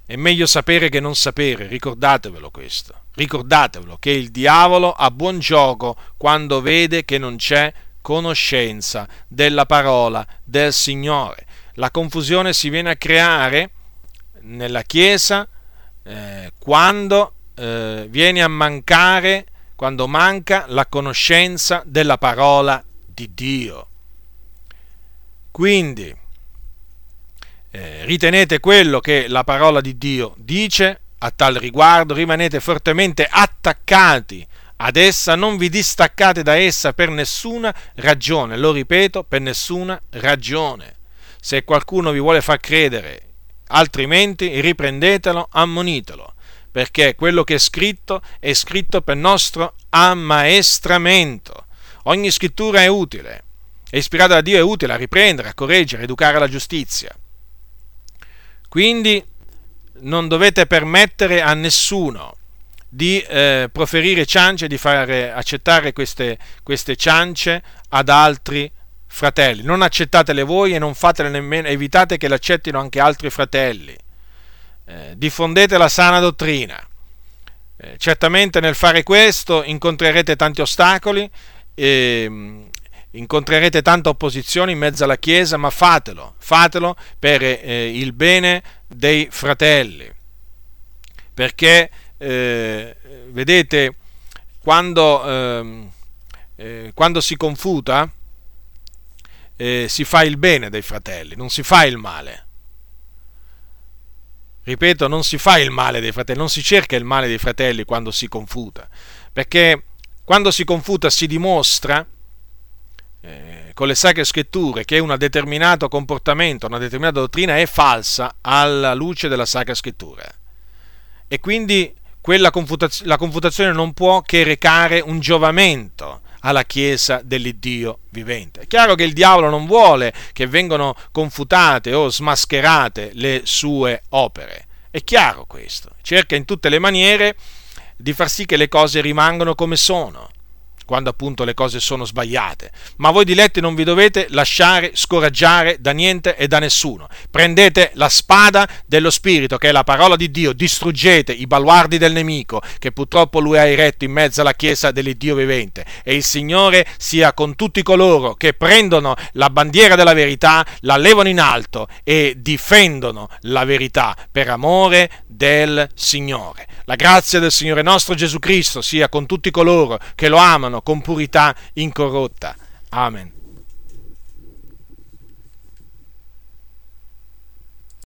Speaker 1: è meglio sapere che non sapere, ricordatevelo questo, ricordatevelo che il diavolo ha buon gioco quando vede che non c'è conoscenza della parola del Signore. La confusione si viene a creare nella Chiesa eh, quando eh, viene a mancare, quando manca la conoscenza della parola di Dio. Quindi eh, ritenete quello che la parola di Dio dice a tal riguardo, rimanete fortemente attaccati ad essa, non vi distaccate da essa per nessuna ragione, lo ripeto, per nessuna ragione. Se qualcuno vi vuole far credere altrimenti, riprendetelo, ammonitelo, perché quello che è scritto è scritto per nostro ammaestramento. Ogni scrittura è utile, è ispirata da Dio, è utile a riprendere, a correggere, a educare alla giustizia. Quindi non dovete permettere a nessuno di eh, proferire ciance, di far accettare queste, queste ciance ad altri fratelli. Non accettatele voi e non fatele nemmeno, evitate che l'accettino anche altri fratelli. Eh, diffondete la sana dottrina. Eh, certamente nel fare questo incontrerete tanti ostacoli, eh, incontrerete tanta opposizione in mezzo alla Chiesa, ma fatelo, fatelo per eh, il bene dei fratelli. Perché, eh, vedete, quando, ehm, eh, quando, si confuta, si fa il bene dei fratelli, non si fa il male. Ripeto, non si fa il male dei fratelli, non si cerca il male dei fratelli quando si confuta, perché quando si confuta si dimostra eh, con le sacre scritture che un determinato comportamento, una determinata dottrina è falsa alla luce della sacra scrittura. E quindi quella confutaz- la confutazione non può che recare un giovamento alla Chiesa dell'Iddio vivente. È chiaro che il diavolo non vuole che vengano confutate o smascherate le sue opere. È chiaro questo. Cerca in tutte le maniere di far sì che le cose rimangano come sono quando appunto le cose sono sbagliate. Ma voi diletti non vi dovete lasciare scoraggiare da niente e da nessuno. Prendete la spada dello Spirito, che è la parola di Dio, distruggete i baluardi del nemico, che purtroppo lui ha eretto in mezzo alla Chiesa dell'Iddio vivente. E il Signore sia con tutti coloro che prendono la bandiera della verità, la levano in alto e difendono la verità per amore del Signore. La grazia del Signore nostro Gesù Cristo sia con tutti coloro che lo amano con purità incorrotta. Amen.